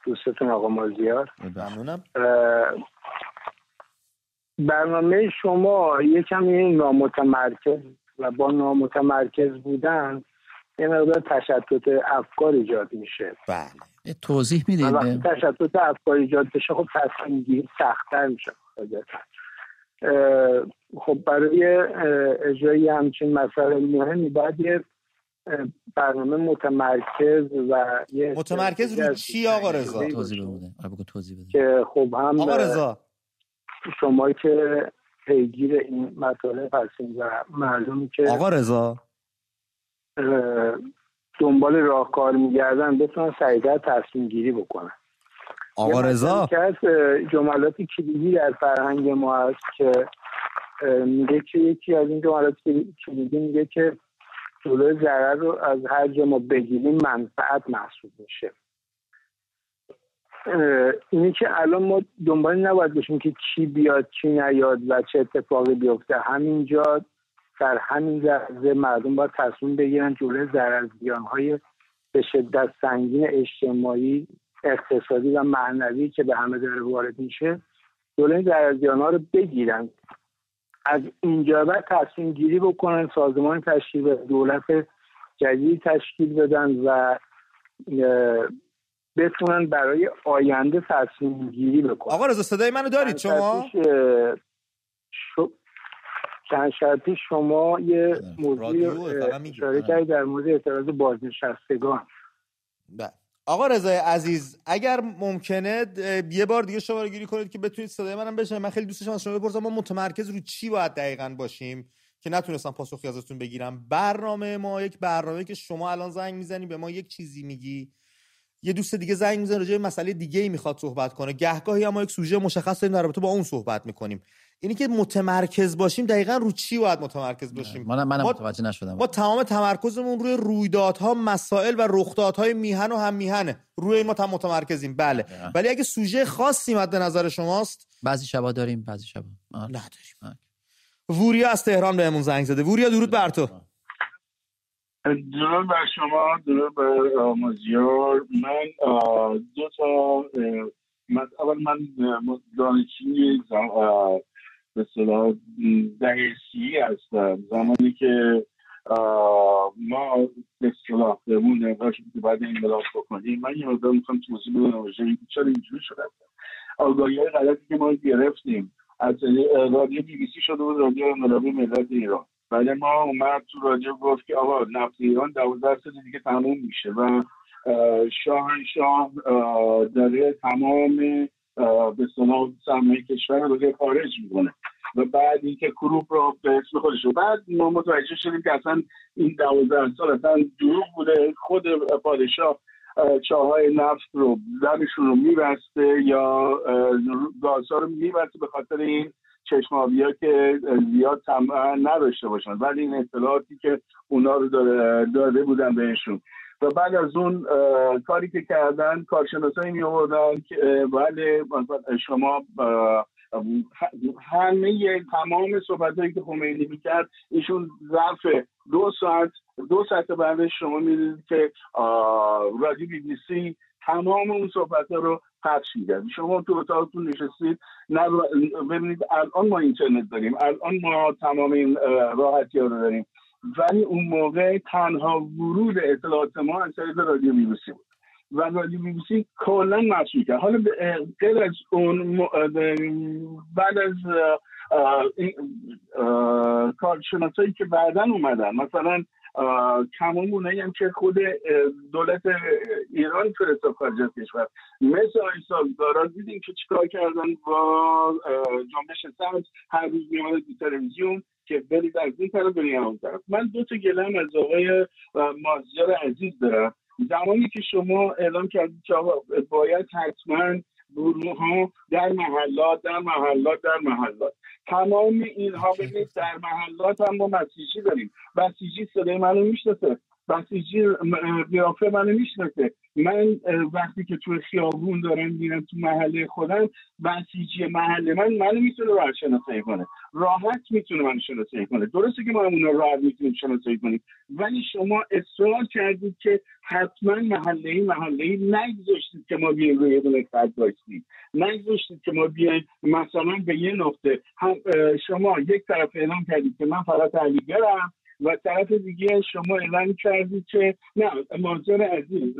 دوستتون آقا مازیار. ممنونم. برنامه شما یه کمی نامتمرکز و با نامتمرکز بودن یه مقدار تشتت افکار ایجاد میشه. بله. توضیح می‌دید وقتی تشتت افکار ایجاد بشه خب تصمیم گیری سختتر میشه. خب برای اجرای همچین مسئله مهمی باید یه برنامه متمرکز و یه متمرکز رو چی آقا رضا؟ توضیح بده. توضیح بده. که خب هم آقا رضا. شما که پیگیر این مطالب هستین و معلوم که آقا رضا؟ دنبال راهکار میگردن بتونن سریعتر تصمیم گیری بکنن. آقا رضا؟ که از جملات کلیدی در فرهنگ ما هست که میگه که یکی از این جملات کلیدی میگه که جلوی ضرر رو از هر جا ما بگیریم منفعت محسوب میشه. اینی که الان ما دنبال نباید بشیم که چی بیاد چی نیاد و چه اتفاقی بیفته. همینجا در همین لحظه مردم باید تصمیم بگیرن جلوی ضرر های به شدت سنگین اجتماعی اقتصادی و معنوی که به همه داره وارد میشه جلوی ضرر ها رو بگیرن. از اینجا بعد تصمیم گیری بکنن سازمان تشکیل دولت جدید تشکیل بدن و بتونن برای آینده تصمیم گیری بکنن. آقا رضا صدای منو دارید شما؟ چند شرطی شما یه موضوع اشاره کردید در مورد اعتراض بازنشستگان. بله. آقا رضای عزیز اگر ممکنه یه بار دیگه شما گیری کنید که بتونید صدای منم بشه من خیلی دوست از شما بپرسم ما متمرکز رو چی باید دقیقا باشیم که نتونستم پاسخی ازتون بگیرم؟ برنامه ما یک برنامه که شما الان زنگ می‌زنی به ما یک چیزی میگی. یه دوست دیگه زنگ می‌زنه راجع به مسئله دیگه ای می‌خواد صحبت کنه. گهگاهی اما یک سوژه مشخص داریم در رابطه با اون صحبت می‌کنیم. اینی که متمرکز باشیم دقیقا رو چی باید متمرکز باشیم؟ من من متوجه نشدم. ما تمام تمرکزمون روی رویدادها مسائل و رخدادهای میهن و هم میهنه. روی این ما تم متمرکزیم. بله. ولی اگه سوژه خاصی مد نظر شماست بعضی شبا داریم بعضی شبا. نداریم. وریا از تهران بهمون زنگ زده. وریا درود بر تو. درود بر شما درود بر مازیار. من دو تا من اول من دانشجوی به صلاح دهه سی هستم. زمانی که ما به صلاح بمون که بعد این ملاف بکنیم. من یه مقدار می‌خوام توضیح بدم چرا اینجوری شده. آگاهی های غلطی که ما گرفتیم از رادیو بی بی سی شده بود رادیو انقلابی ملت ایران. بعد ما اومد تو رادیو گفت که آقا نفت ایران دوازده سال دیگه تموم میشه و شاهنشاه داره تمام به صلاح سرمایه کشور رو خارج می‌کنه. و بعد اینکه کروپ رو به اسم خودش رو بعد ما متوجه شدیم که اصلا این دوازده سال اصلا دروغ بوده. خود پادشاه چاهای نفت رو زنشون رو میبسته یا گازها رو میبسته به خاطر این چشمابی ها که زیاد نداشته باشن. ولی این اطلاعاتی که اونا رو داده بودن بهشون. و بعد از اون کاری که کردن کارشناسایی می آوردن بله شما همه تمام صحبت هایی که خمینی می‌کرد ایشون ظرف دو ساعت دو ساعت بعدش شما می‌دید که رادیو بی بی سی تمام اون صحبت ها رو پخش میدن شما تو اتاقتون نشستید نه ببینید الان ما اینترنت داریم الان ما تمام این راحتی ها رو داریم. ولی اون موقع تنها ورود اطلاعات ما از طریق رادیو بی بود. و رادیو بی بی سی کلا مخفی کرد. حالا غیر از اون بعد از کارشناسایی که بعدا اومدن مثلا تمام اونایی هم که خود دولت ایران فرستاد خارج از کشور. مثل آقای دارا دیدیم که چیکار کردن با جنبش سبز؟ هر روز میاد تو تلویزیون که برید از این طرف برید اون طرف. من دو تا گلم از آقای مازیار عزیز دارم. زمانی که شما اعلام کردید که باید حتما گروه ها در محلات در محلات در محلات. تمام اینها ببینید در محلات هم ما مسیجی داریم. مسیجی صدای منو می‌شناسه. بسیجی قیافه منو می‌شناسه. من وقتی که توی خیابون دارم میرم تو محله خودم بسیجی محله من منو می‌تونه راحت شناسایی کنه. راحت می‌تونه منو شناسایی کنه. درسته که ما همون راحت می‌تونیم شناسایی کنیم. ولی شما اصرار کردید که حتما محله محله ای نگذاشتید که ما بیایم روی دونه خط باشید نگذاشتید که ما بیایم مثلا به یه نقطه. شما یک طرف اعلام کردید که من فقط تحلیلگرم. و طرف دیگه شما اعلام کردید که نه مازر عزیز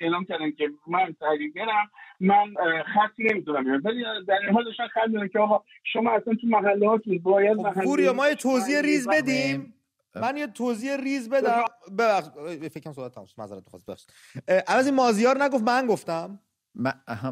اعلام کردن که من تحلیلگرم من خطی نمی‌تونم ولی در این حال داشتن خط که آقا شما اصلا تو محله هاتون باید خب، محله ما یه توضیح ریز بدیم. من یه توضیح ریز بدم. ببخش فکر کنم صحبت تموم معذرت می‌خوام. ببخشید. از این مازیار نگفت من گفتم.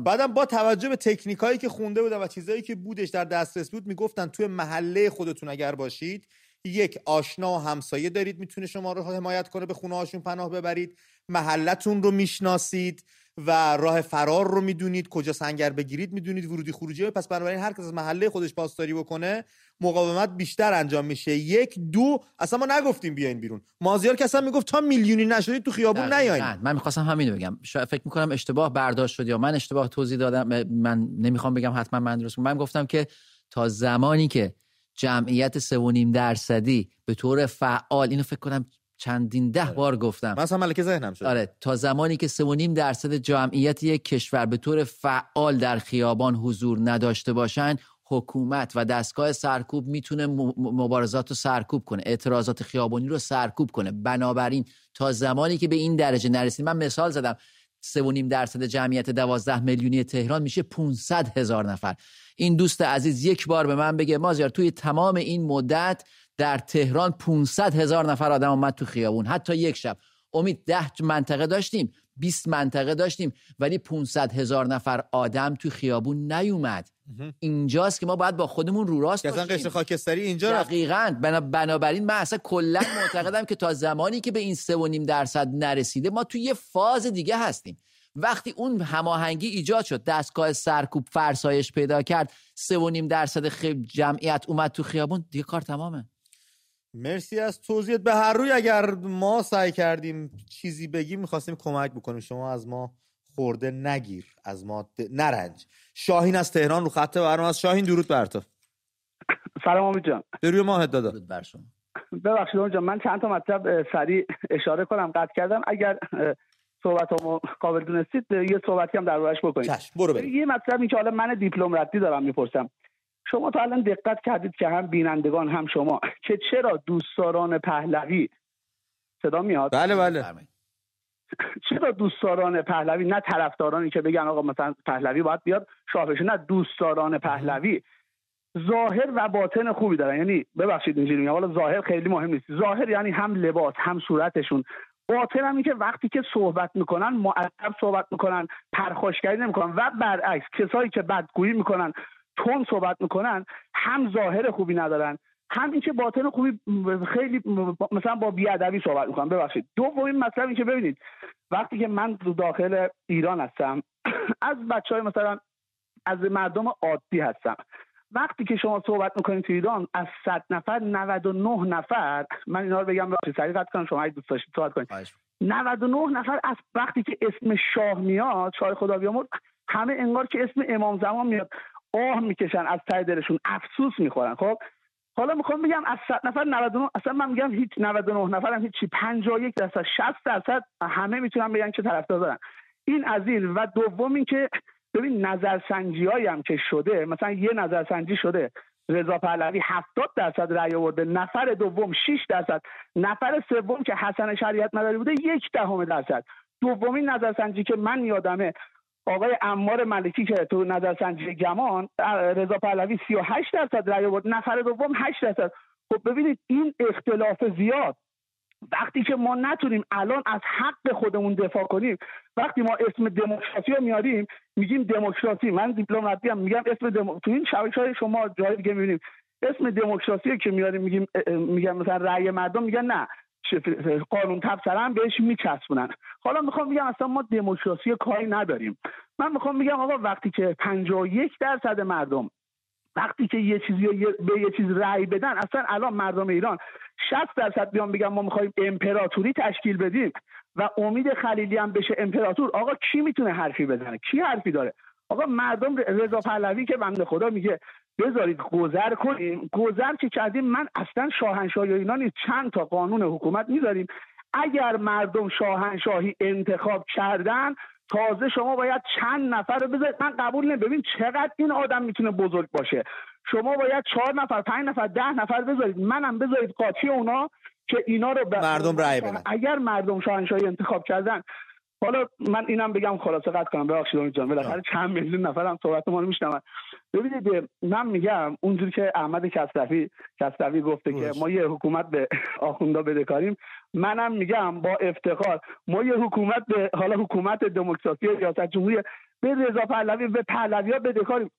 بعدم با توجه به تکنیک هایی که خونده بودم و چیزهایی که بودش در دسترس بود می‌گفتن توی محله خودتون اگر باشید یک آشنا و همسایه دارید می‌تونه شما رو حمایت کنه به خونه هاشون پناه ببرید محلتون رو می‌شناسید. و راه فرار رو می‌دونید کجا سنگر بگیرید می‌دونید ورودی خروجی. پس بنابراین هر کس از محله خودش پاسداری بکنه مقاومت بیشتر انجام میشه. یک دو اصلا ما نگفتیم بیاین بیرون. مازیار که اصلا می‌گفت تا میلیونی نشدید تو خیابون نیاین. من می‌خواستم همینو بگم. فکر می‌کنم اشتباه برداشت شد یا من اشتباه توضیح دادم. من نمی‌خوام بگم حتما من درست من گفتم که تا زمانی که جمعیت 3.5 درصدی به طور فعال اینو فکر کنم چندین ده آره. بار گفتم. مثلا ملکه ذهنم شد آره تا زمانی که 3.5 درصد جمعیت یک کشور به طور فعال در خیابان حضور نداشته باشن حکومت و دستگاه سرکوب می‌تونه مبارزات رو سرکوب کنه اعتراضات خیابانی رو سرکوب کنه. بنابراین تا زمانی که به این درجه نرسید من مثال زدم 3.5 درصد جمعیت 12 میلیونی تهران میشه 500 هزار نفر. این دوست عزیز یک بار به من بگه مازیار توی تمام این مدت در تهران 500 هزار نفر آدم اومد تو خیابون. حتی یک شب. امید ده منطقه داشتیم 20 منطقه داشتیم ولی 500 هزار نفر آدم تو خیابون نیومد. اینجاست که ما باید با خودمون رو راست باشیم. قشر خاکستری اینجا دقیقاً. بنا بنابراین من اصلا کلا معتقدم که تا زمانی که به این 3.5 درصد نرسیده ما توی یه فاز دیگه هستیم. وقتی اون هماهنگی ایجاد شد دستگاه سرکوب فرسایش پیدا کرد 3.5 درصد جمعیت اومد تو خیابون دیگه کار تمامه. مرسی از توضیحت. به هر روی اگر ما سعی کردیم چیزی بگیم می‌خواستیم کمک بکنیم. شما از ما خورده نگیر از ما نرنج. شاهین از تهران رو خط برنامه از شاهین درود بر تو. سلام امید جان. روی ماه دادا. درود بر شما. ببخشید امید جان من چند تا مطلب سریع اشاره کنم قطع کردم. اگر صحبت هم قابل دونستید یه صحبتی هم در روش بکنید برو یه مطلب این که حالا من دیپلم ردی دارم می‌پرسم. شما تا الان دقت کردید که هم بینندگان هم شما. که چرا دوستداران پهلوی؟ صدا میاد؟ بله بله. چرا دوستداران پهلوی؟ نه طرفدارانی که بگن آقا مثلا پهلوی باید بیاد شاه نه دوستداران پهلوی. ظاهر و باطن خوبی دارن. یعنی ببخشید اینجوری میگم حالا ظاهر خیلی مهم نیست. ظاهر یعنی هم لباس هم صورتشون. باطن هم که وقتی که صحبت می‌کنن معدب صحبت می‌کنن پرخاشگری نمی‌کنن و برعکس کسایی که بدگویی می‌کنن تون صحبت می‌کنن هم ظاهر خوبی ندارن هم اینکه باطن خوبی خیلی مثلا با بیادبی صحبت می‌کنن. ببخشید. دومین مطلب که ببینید وقتی که من داخل ایران هستم از بچه های مثلا از مردم عادی هستم. وقتی که شما صحبت می‌کنید تو ایران از 100 نفر 99 نفر من اینا رو بگم ببخشید سریع قطع کنم شما اگه دوست داشتید صحبت کنید. 99 نفر از وقتی که اسم شاه میاد شاه خدا بیامرد همه انگار که اسم امام زمان میاد. آه می‌کشن از ته دلشون افسوس می‌خورن. خب حالا می‌خوام بگم از 100 نفر 99 اصلا من میگم هیچ 99 نفر هم هیچی 51 درصد 60 درصد همه می‌تونن بگن که طرفدار دارن این از این و دوم این که ببین نظرسنجی هم که شده مثلا یه نظرسنجی شده رضا پهلوی 70 درصد رأی آورده نفر دوم 6 درصد نفر سوم که حسن شریعت مداری بوده یک دهم درصد. دومین نظرسنجی که من یادمه آقای امار ملکی که تو نظرسنجی گمان رضا پهلوی 38 درصد رأی آورد نفر دوم 8 درصد. خب ببینید این اختلاف زیاد. وقتی که ما نتونیم الان از حق خودمون دفاع کنیم وقتی ما اسم دموکراسی رو میاریم میگیم دموکراسی. من دیپلماتی هم میگم اسم دمو... تو این شبکه های شما جای دیگه می‌بینیم. اسم دموکراسی که میاریم میگیم میگم مثلا رأی مردم میگن نه. قانون تبصره بهش میچسبونن. حالا می‌خوام بگم اصلا ما دموکراسی کاری نداریم. من می‌خوام بگم آقا وقتی که 51 درصد مردم وقتی که یه چیزی به یه چیز رأی بدن اصلا الان مردم ایران 60 درصد بیان بگم ما می‌خوایم امپراتوری تشکیل بدیم و امید خلیلی هم بشه امپراتور. آقا کی می‌تونه حرفی بزنه؟ کی حرفی داره؟ آقا مردم رضا پهلوی که بنده خدا میگه بذارید گذر کنیم. گذر که کردیم من اصلا شاهنشاهی اینا نیست. چند تا قانون حکومت می‌ذاریم. اگر مردم شاهنشاهی انتخاب کردن تازه شما باید چند نفر رو بذارید. من قبول نمی ببین چقدر این آدم می‌تونه بزرگ باشه. شما باید چهار نفر پنج نفر ده نفر بذارید. منم بذارید قاطی اونا که اینا رو مردم رأی بدن. اگر مردم شاهنشاهی انتخاب کردن حالا من اینم بگم خلاصه قطع کنم. ببخشید جان. بالاخره چند میلیون نفر هم صحبت ما رو میشنون. ببینید من میگم اونجوری که احمد کسروی کسروی گفته که ما یه حکومت به آخوندا بدهکاریم منم میگم با افتخار ما یه حکومت به حالا حکومت دموکراسی ریاست جمهوری به رضا پهلوی به پهلوی ها بدهکاریم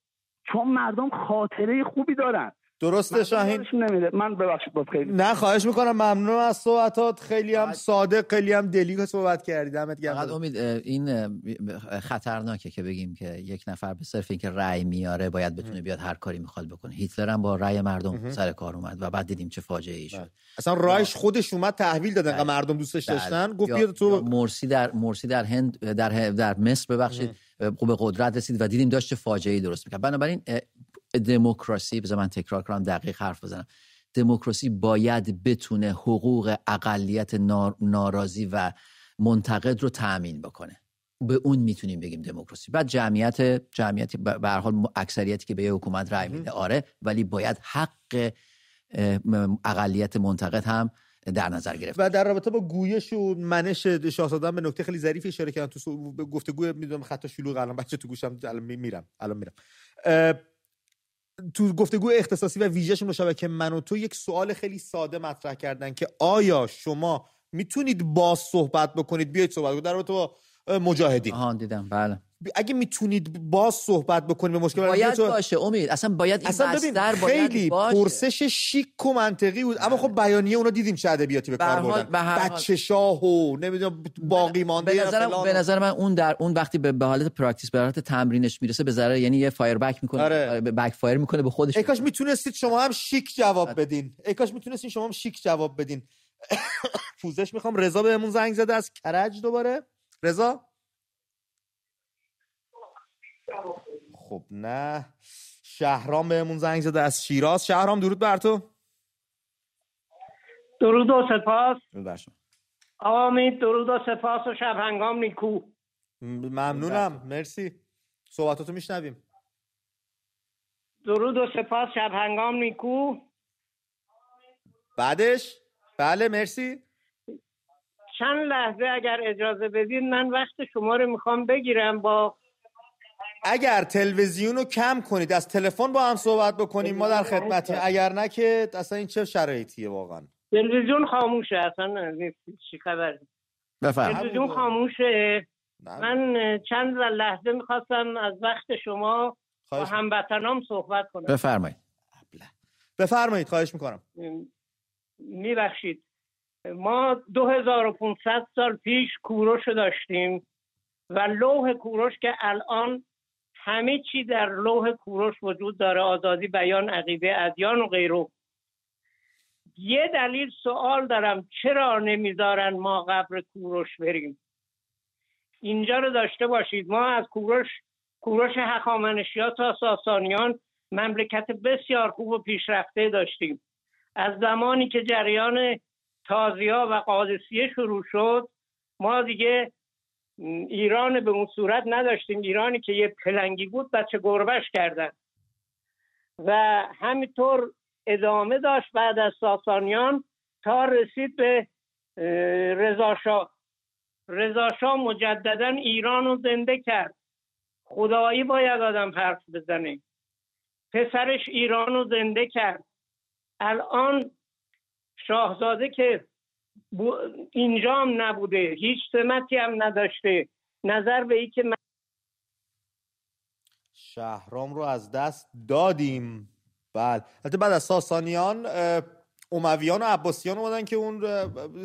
چون مردم خاطره خوبی دارن. درسته شاهین؟ من ببخشید باز خیلی. نه خواهش می‌کنم. ممنون از صحبتات. خیلی هم ساده خیلی هم دلی صحبت کردی. دمت گرم. فقط امید این خطرناکه که بگیم که یک نفر به صرف اینکه رأی میاره باید بتونه بیاد هر کاری می‌خواد بکنه. هیتلر هم با رأی مردم سر کار اومد و بعد دیدیم چه فاجعه ای شد. بله. اصلا رایش خودش اومد تحویل دادن بله. مردم دوستش بله. داشتن. گفت بیا تو مرسی در مرسی در هند در در مصر ببخشید. به قدرت رسید و دیدیم داشت فاجعه ای درست می‌کرد. بنابراین دموکراسی بذار من تکرار کنم دقیق حرف بزنم. دموکراسی باید بتونه حقوق اقلیت ناراضی و منتقد رو تأمین بکنه. به اون می‌تونیم بگیم دموکراسی. بعد جمعیت جمعیت به هر حال اکثریتی که به حکومت رأی میده آره ولی باید حق اقلیت منتقد هم در نظر گرفت. و در رابطه با گویش و منش شاهزاده به نکته خیلی ظریفی اشاره کردن تو گفتگو می‌دونم خط شلوغ الان بچه تو گوشم الان میرم الان میرم. تو گفتگو اختصاصی و ویژهشون شبکه من و تو یک سوال خیلی ساده مطرح کردن که آیا شما می‌تونید باز صحبت بکنید؟ بیاید صحبت کنید. در رابطه با مجاهدین. آها دیدم. بله. اگه می‌تونید باز صحبت بکنید به مشکل باید باشه امید. اصلا باید این اصلا بستر خیلی پرسش شیک و منطقی بود. اما خب بیانیه اونا دیدیم چه ادبیاتی به کار بردن. بچه شاه و نمی‌دونم باقی مانده به نظر, به نظر من اون در اون وقتی به حالت practice به حالت تمرینش می‌رسه به ضرر یعنی یه fire back می‌کنه آره. backfire می‌کنه به خودش. ای کاش می‌تونستید شما هم شیک جواب آره. بدین. ای کاش می‌تونستید شما هم شیک جواب بدین. پوزش می‌خوام. رضا بهمون زنگ زده از کرج دوباره. رضا؟ خب نه. شهرام بهمون زنگ زده از شیراز. شهرام درود بر تو. درود و سپاس. آمین درود و سپاس و شب هنگام نیکو. ممنونم. مرسی. صحبتاتو میشنویم. درود و سپاس شب هنگام نیکو. بعدش؟ بله مرسی. چند لحظه اگر اجازه بدید من وقت شما رو می‌خوام بگیرم با اگر تلویزیون رو کم کنید از تلفن با هم صحبت بکنیم ما در خدمتیم. اگر نه که اصلا این چه شرایطیه واقعا؟ تلویزیون خاموشه اصلا چی خبر؟ تلویزیون خاموشه. من چند لحظه می‌خواستم از وقت شما با هموطنام صحبت کنم. بفرمایید. بفرمایید خواهش می‌کنم. میبخشید. ما 2500 سال پیش کوروش داشتیم و لوح کوروش که الان همه چی در لوح کوروش وجود داره آزادی بیان عقیده ادیان و غیره. یه دلیل سوال دارم چرا نمی‌ذارن ما قبر کوروش بریم؟ اینجا رو داشته باشید. ما از کوروش کوروش هخامنشیات تا ساسانیان مملکت بسیار خوب و پیشرفته داشتیم. از زمانی که جریان تازیا و قادسیه شروع شد. ما دیگه ایران به اون صورت نداشتیم. ایرانی که یه پلنگی بود بچه گربش کردن. و همینطور ادامه داشت بعد از ساسانیان تا رسید به رضاشاه رضاشاه مجددا ایران رو زنده کرد. خدایی باید آدم حرف بزنه. پسرش ایران رو زنده کرد. الان شاهزاده که اینجا هم نبوده هیچ سمتی هم نداشته. نظر به ای که من شهرام رو از دست دادیم. بله. حتی بعد از ساسانیان امویان و عباسیان اومدن که اون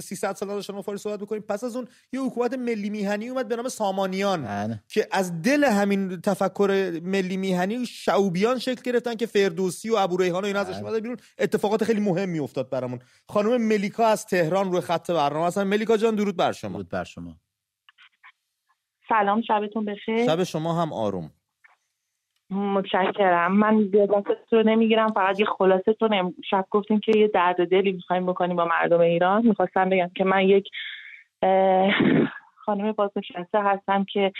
300 سال داشتن ما فارسی صحبت بکنیم. پس از اون یه حکومت ملی میهنی اومد به نام سامانیان بله. که از دل همین تفکر ملی میهنی شعوبیان شکل گرفتن که فردوسی و ابو ریحان و اینا ازش بله. اومده بیرون. اتفاقات خیلی مهمی افتاد برامون. خانم ملیکا از تهران روی خط برنامه هستن. ملیکا جان درود بر شما. درود بر شما. سلام شبتون بخیر. شب شما هم آروم. متشکرم. من بیادت رو نمی‌گیرم فقط یه خلاصه تو شب گفتیم که یه درد دلی می‌خوایم بکنیم با مردم ایران. می‌خواستم بگم که من یک خانم بازنشسته هستم که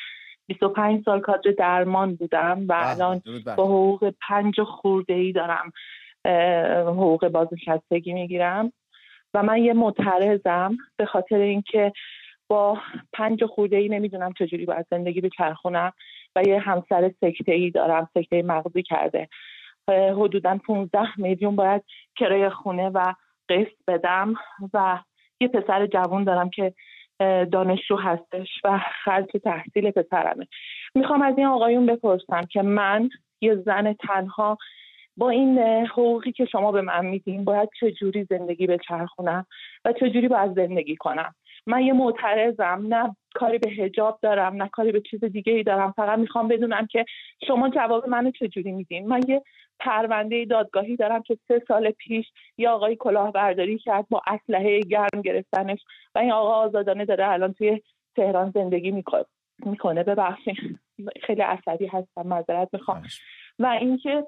25 سال کادر درمان بودم و بله، الان با حقوق پنج خورده ای دارم حقوق بازنشستگی می‌گیرم. و من یه معترضم به خاطر اینکه با پنج خورده ای نمی‌دونم چجوری باید زندگی بچرخونم. و یه همسر سکته ای دارم سکته مغزی کرده. حدودا 15 میلیون باید کرایه خونه و قسط بدم و یه پسر جوان دارم که دانشجو هستش و خرج تحصیل پسرمه. می‌خوام از این آقایون بپرسم که من یه زن تنها با این حقوقی که شما به من میدین باید چجوری زندگی بچرخونم و چجوری باید زندگی کنم؟ من یه معترضم نه کاری به هجاب دارم نه کاری به چیز دیگه ای دارم فقط می‌خوام بدونم که شما جواب منو چجوری میدین. من یه پرونده دادگاهی دارم که سه سال پیش یه آقای کلاهبرداری کرد با اسلحه گرم گرفتنش و این آقا آزادانه داره الان توی تهران زندگی می‌کنه می‌کنه. ببخشید. خیلی عصبی هستم معذرت می‌خوام. و اینکه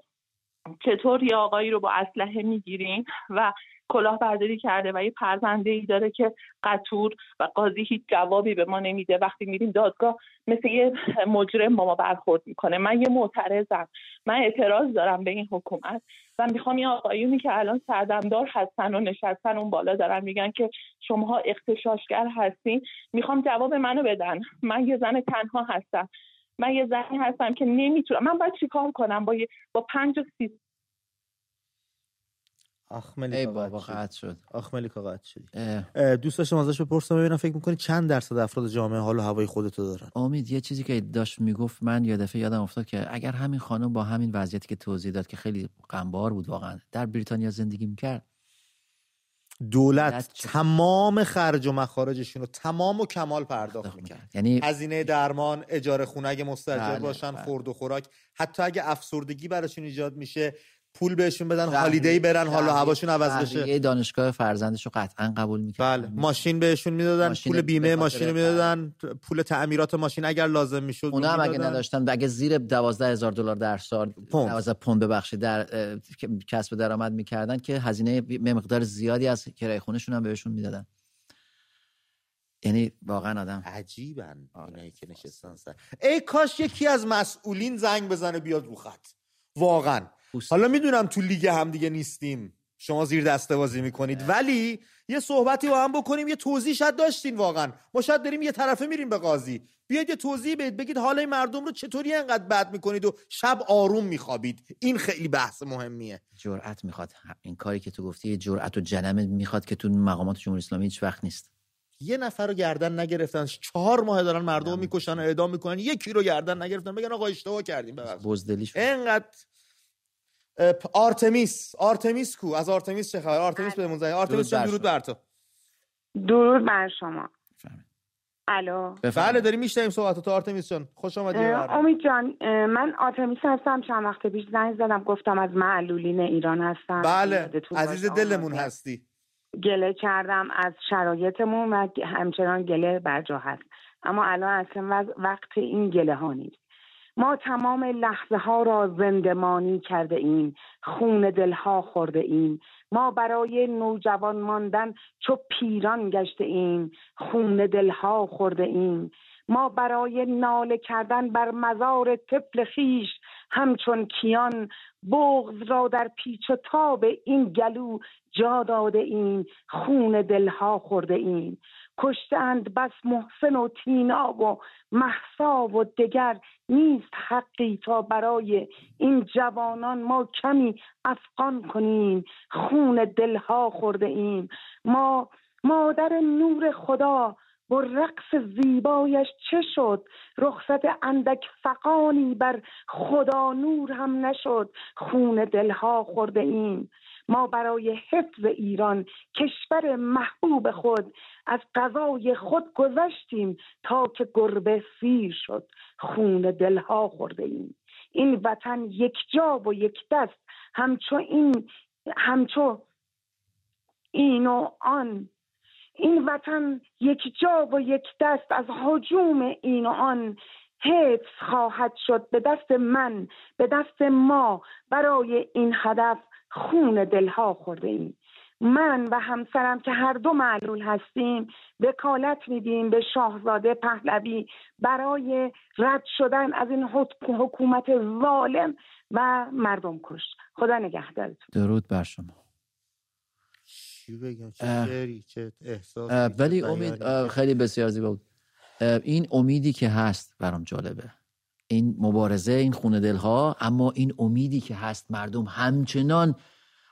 چطور یه آقایی رو با اسلحه می‌گیرین و کلاهبرداری کرده و یه پرونده ای داره که قطور و قاضی هیچ جوابی به ما نمیده. وقتی میریم دادگاه مثل یه مجرم با ما برخورد می‌کنه. من یه معترضم. من اعتراض دارم به این حکومت و می‌خوام یه آقایونی که الان سردمدار هستن و نشستن اون بالا دارن میگن که شماها اختشاشگر هستین. می‌خوام جواب منو بدن. من یه زن تنها هستم. من یه زنی هستم که نمی‌تونم. من باید چیکار کنم؟ با با پنج و سی آخ بابا قطع شد. آخ ملیکا قطع شد دوست داشتم ازش بپرسم ببینم فکر می‌کنی چند درصد افراد جامعه حال و هوای خودتو دارن؟ امید یه چیزی که داشت می‌گفت من یه دفعه یادم افتاد که اگر همین خانم با همین وضعیتی که توضیح داد که خیلی غمبار بود واقعا در بریتانیا زندگی می‌کرد دولت تمام خرج و مخارجشون رو تمام و کمال پرداخت می‌کرد. یعنی هزینه درمان اجاره خونه اگه مستجر بله، باشن بله. خورد و خوراک. حتی اگه افسردگی براشون ایجاد میشه پول بهشون بدن هالیدی برن حالا هواشون عوض بشه. یه دانشگاه فرزندش رو قطعا قبول می‌کنن بله. ماشین بهشون می‌دادن پول بیمه ماشین می‌دادن پول تعمیرات ماشین اگر لازم می‌شد اونا هم اگه نداشتن اگه زیر دوازده هزار دلار در سال دوازده پوند ببخشید در کسب درآمد می‌کردن که هزینه مقدار زیادی از کرایه خونهشون هم بهشون می‌دادن. یعنی واقعا آدم. عجیبن اینایی که نشستن سر. ای کاش یکی از مسئولین زنگ بزنه بیاد رو خط. واقعا. حالا می‌دونم تو لیگ هم دیگه نیستیم. شما زیر دسته بازی می‌کنید. ولی یه صحبتی با هم بکنیم یه توضیح شاید داشتین واقعا. ما شاید داریم یه طرفه میریم به قاضی. بیاید یه توضیح بهت بگید حال مردم رو چطوری انقدر بد می‌کنید و شب آروم میخوابید. این خیلی بحث مهمیه. جرأت می‌خواد. این کاری که تو گفتی جرأت و جنم می‌خواد که تو مقامات جمهوری اسلامی هیچ وقت نیست. یه نفر رو گردن نگرفتن. چهار ماه دارن مردم می‌کشن و اعدام می‌کنن. یکی رو گردن نگرفتن. بگن آقا اشتباه کردیم. ببخشید. بزدلیش. انقدر آرتمیس. آرتمیس کو؟ از آرتمیس چه خبر؟ آرتمیس. بهمون زنگ آرتمیس جان درود بر تو. درود بر شما. الو. بله داریم میشنویم صحبتتو آرتمیس جان خوش آمدی امید جان من آرتمیس هستم. چند وقت پیش زنگ زدم. گفتم از معلولین ایران هستم. بله عزیز دلمون هستی. گله کردم از شرایطمون و همچنان گله برجا هست. اما الان اصلا وقت این گله ها نیست. ما تمام لحظه ها را زندمانی کرده ایم خون دلها خورده ایم. ما برای نوجوان ماندن چو پیران گشته ایم خون دلها خورده ایم. ما برای ناله کردن بر مزار طفل خیش همچون کیان بغز را در پیچ و تاب این گلو جا داده ایم خون دلها خورده ایم. کشتند بس محسن و تینا و محسا و دگر نیست حقی تا برای این جوانان ما کمی افغان کنیم خون دلها خورده ایم. ما مادر نور خدا با رقص زیبایش چه شد؟ رخصت اندک فقانی بر خدا نور هم نشد خون دلها خورده ایم. ما برای حفظ ایران کشور محبوب خود از غذای خود گذشتیم تا که گربه سیر شد خون دلها خورده ایم. این وطن یک جا و یک دست همچو این همچو این و آن. این وطن یک جا و یک دست از حجوم این و آن. حفظ خواهد شد به دست من به دست ما. برای این هدف خون دلها خورده ایم. من و همسرم که هر دو معلول هستیم وکالت میدیم به شاهزاده پهلوی برای رد شدن از این حکومت ظالم و مردم کش. خدا نگهدارتون. درود بر شما. چی بگم؟ چه چه احساسی ولی امید خیلی بسیار زیبا بود. این امیدی که هست برام جالبه. این مبارزه این خونه دلها اما این امیدی که هست مردم همچنان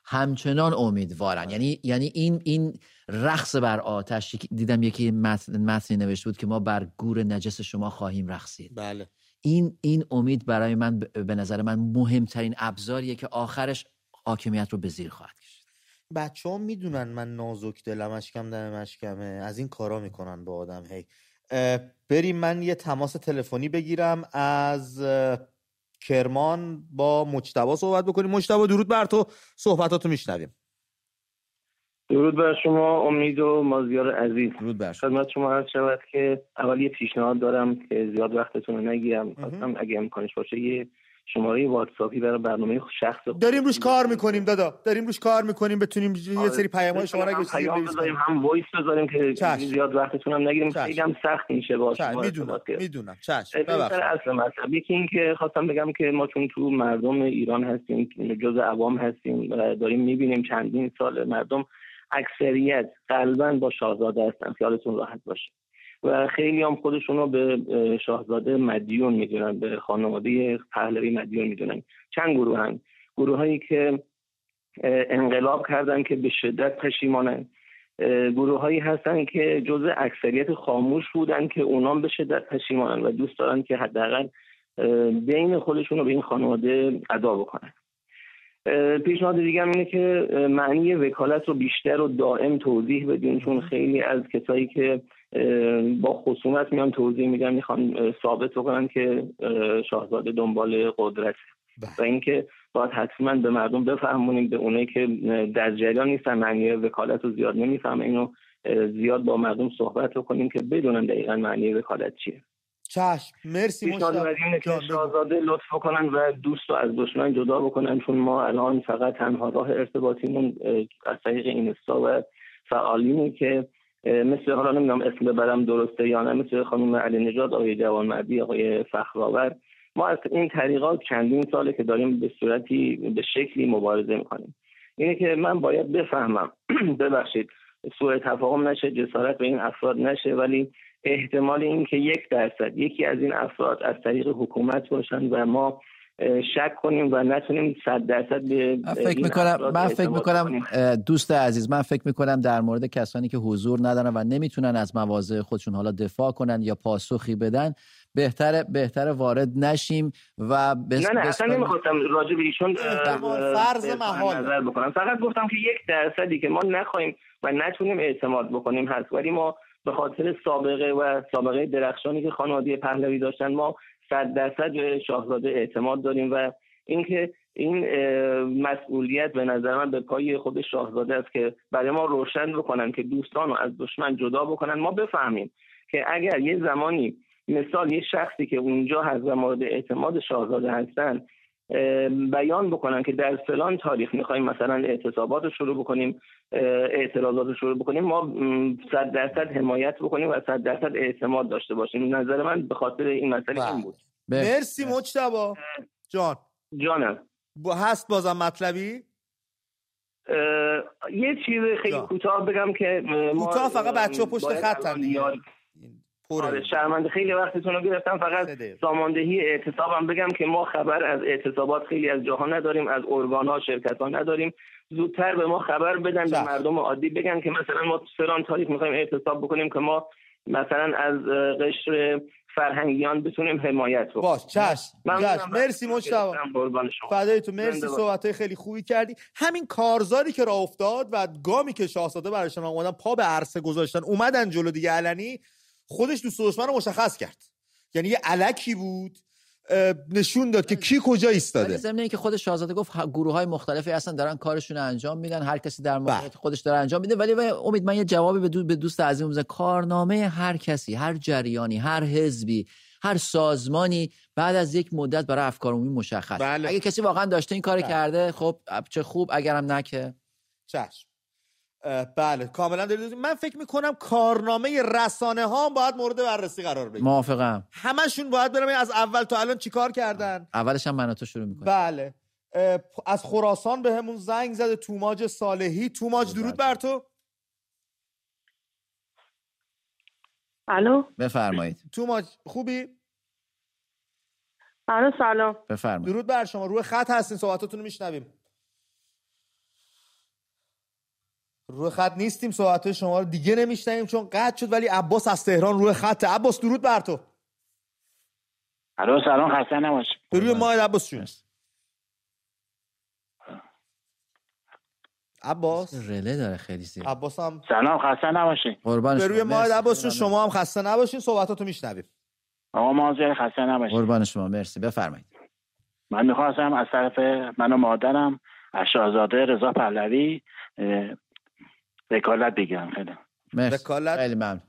همچنان امیدوارن. یعنی یعنی این این رقص بر آتش دیدم یکی متنی نوشته بود که ما بر گور نجس شما خواهیم رقصید. بله. این این امید برای من به نظر من مهمترین ابزاریه که آخرش حاکمیت رو به زیر خواهد کشید. بچه ها می‌دونن من نازک دلم اشکم دم اشکمه از این کارا می‌کنن با آدم هی. بریم من یه تماس تلفنی بگیرم از کرمان با مجتبا صحبت بکنیم. مجتبا درود بر تو. صحبتاتو میشنویم. درود بر شما امید و مازیار عزیز. درود بر شما. خدمت شما عرض شود که اول یه پیشنهاد دارم که زیاد وقتتون رو نگیرم. خواستم اگه امکانش باشه یه شماره واتساپی برای برنامه شخص داریم روش کار می‌کنیم دادا. داریم روش کار می‌کنیم. بتونیم یه آره. سری پیام‌های شما رو پیام بذاریم هم وایس بذاریم که زیاد وقتتون هم نگیریم. خیلی هم سخت میشه باشه می‌دونم. می‌دونم. چشم. اصل مطلب. یکی این که خواستم بگم که ما چون تو مردم ایران هستیم جز عوام هستیم داریم می‌بینیم چندین سال مردم اکثریت قلبا با شاهزاده هستن. خیالتون راحت باشه. و خیلی هم خودشون رو به شاهزاده مدیون می‌دونن به خانواده پهلوی مدیون می‌دونن. چند گروه هم گروه هایی که انقلاب کردن که به شدت پشیمانن. گروه هایی هستن که جزء اکثریت خاموش بودن که اونام به شدت پشیمانن و دوست دارن که حداقل بین خودشون رو به این خانواده ادا بکنن. پیشنهاد دیگه اینه که معنی وکالت رو بیشتر و دائم توضیح بدیم چون خیلی از کسایی که با خصومت میان توضیح میدن می‌خوان ثابت بکنن که شاهزاده دنبال قدرت بله. و اینکه باید حتما به مردم بفهمونیم به اونایی که در جریان نیستن معنی وکالت رو زیاد نمی‌فهمه اینو زیاد با مردم صحبت کنیم که بدونن دقیقا معنی وکالت چیه. چشم. مرسی مشتاق. شاهزاده لطف کنن و دوست رو از دشمن جدا بکنن چون ما الان فقط تنها راه ارتباطیمون از طریق اینستا و فعالینی که مثل حالا نمی‌دونم اسم ببرم درسته یا نه مثل خانم علی نجات آقای جوانمردی آقای فخرآور. ما از این طریقات چندین ساله که داریم به صورتی به شکلی مبارزه می‌کنیم. اینه که من باید بفهمم ببخشید سوء تفاهم نشه جسارت به این افراد نشه ولی احتمال این که یک درصد یکی از این افراد از طریق حکومت باشن و ما شک کنیم و نتونیم صد درصد به من فکر می‌کنم من فکر می‌کنم دوست عزیز من فکر می‌کنم در مورد کسانی که حضور ندارن و نمی‌تونن از مواضع خودشون حالا دفاع کنن یا پاسخی بدن بهتر بهتر وارد نشیم و بس نه نه اصلا نمی‌خواستم راجع به ایشون فرض محال نظر بکنم. فقط گفتم که یک درصدی که ما نخواهیم و نتونیم اعتماد بکنیم هست. ولی ما به خاطر سابقه و سابقه درخشانی که خانواده پهلوی داشتن ما صد درصد به شاهزاده اعتماد داریم و اینکه این مسئولیت به نظر من به پای خود شاهزاده است که برای ما روشن بکنن که دوستان رو از دشمن جدا بکنن. ما بفهمیم که اگر یه زمانی مثال یه شخصی که اونجا هست و مورد اعتماد شاهزاده هستن بیان بکنن که در فلان تاریخ می‌خوایم مثلا اعتصابات رو شروع بکنیم اعتراضات رو شروع بکنیم ما صد درصد حمایت بکنیم و صد درصد اعتماد داشته باشیم. نظر من به خاطر این مسئله این بود. مرسی مجتبا جان. جانم. هست بازم مطلبی؟ یه چیز خیلی کوتاه بگم که کوتاه فقط بچه پشت خط آره شرمنده خیلی وقتتون رو گرفتم فقط ساماندهی اعتصابم بگم که ما خبر از اعتصابات خیلی از جاها نداریم از ارگان ها شرکت ها نداریم. زودتر به ما خبر بدن به مردم عادی بگن که مثلا ما فلان تاریخ می‌خوایم اعتصاب بکنیم که ما مثلا از قشر فرهنگیان بتونیم حمایت بکنیم. باش چشم مرسی مجتبی. فدای تو مرسی صحبت خیلی خوبی کردی. همین کارزاری که راه افتاد و گامی که شاهزاده براشون اومدن پا به عرصه گذاشتن اومدن جلو دیگه علنی. خودش دوست دشمن رو مشخص کرد. یعنی یه علکی بود نشون داد که کی کجا ایستاده. ضمن که خود شاهزاده گفت گروه های مختلفی اصلا دارن کارشون رو انجام میدن هر کسی در موقعیت بله. خودش داره انجام میده. ولی امید من یه جوابی به دوست عزیزم بزنم کارنامه هر کسی هر جریانی هر حزبی هر سازمانی بعد از یک مدت برای افکار عمومی مشخص. بله. اگه کسی واقعا داشته این کار بله. کرده خب چه خوب اگرم نکه چشم. بله کاملا دارید من فکر می‌کنم کارنامه رسانه ها باید مورد بررسی قرار بگیره. موافقم. همشون باید برم از اول تا الان چیکار کردن. اولش هم من تو شروع می‌کنم بله. از خراسان به همون زنگ زده توماج صالحی. توماج درود بر تو. الو؟ بفرمایید. توماج خوبی؟ الو سلام. بفرمایید. درود بر شما. روی خط هستین صحبتاتون رو میشنویم. روی خط نیستیم صحبت شما رو دیگه نمیشنیم چون قطع شد ولی عباس از تهران روی خط. عباس درود بر تو. الو سلام خسته نباش روی ماه عباس جون. عباس. رله داره خیلی زیاد. عباس هم سلام خسته نباشی قربان به روی ماه عباس جون شما هم خسته نباشین صحبتاتو میشنویم. آقا مازیار خسته نباشی قربان شما. مرسی. بفرمایید. من می‌خواستم از طرف من و مادرم از شاهزاده رضا پهلوی وکالت بگیرم خیلی. مرسی. خیلی ممنون.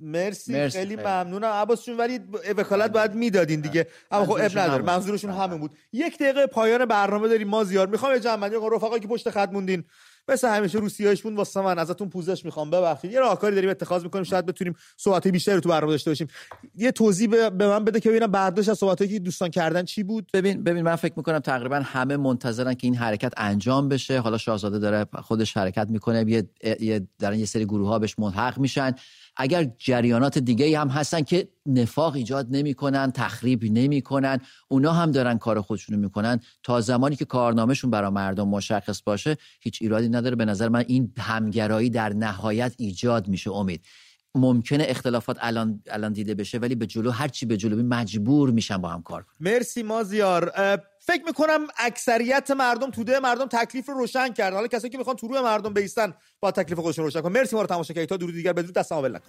مرسی, مرسی خیلی, ممنونم عباس جون ولی وکالت باید می‌دادین دیگه. اما خب اب نداره. منظورشون همین بود. یک دقیقه پایان برنامه داریم. ما زیاد می‌خوام. یه جمع رفقایی که پشت خط موندین. مثل همیشه روسیایش بود واسه من. ازتون پوزش می‌خوام. ببخشید. یه راهکاری داریم اتخاذ می‌کنیم. شاید بتونیم صحبت بیشتری تو برنامه داشته باشیم. یه توضیح به من بده که ببینم برداشت از صحبتایی که دوستان کردن چی بود. ببین ببین من فکر می‌کنم تقریبا همه منتظرن که این حرکت انجام بشه. حالا شاهزاده داره خودش حرکت می‌کنه. یه دارن یه سری گروه ها بهش ملحق میشن. اگر جریانات دیگه هم هستن که نفاق ایجاد نمی‌کنن تخریب نمی‌کنن اونا هم دارن کار خودشونو می‌کنن تا زمانی که کارنامهشون برای مردم مشخص باشه هیچ ایرادی نداره. به نظر من این همگرایی در نهایت ایجاد میشه امید. ممکنه اختلافات الان الان دیده بشه ولی به جلو هر چی به جلو مجبور میشن با هم کار مرسی مازیار. فکر می‌کنم اکثریت مردم توده مردم تکلیف رو روشن کردن. حالا کسایی که می‌خوان تو روی مردم بیستن با تکلیف خودشون روشن کنن مرسی ما رو تماشا کردید تا درود دیگر بدون دست نکنید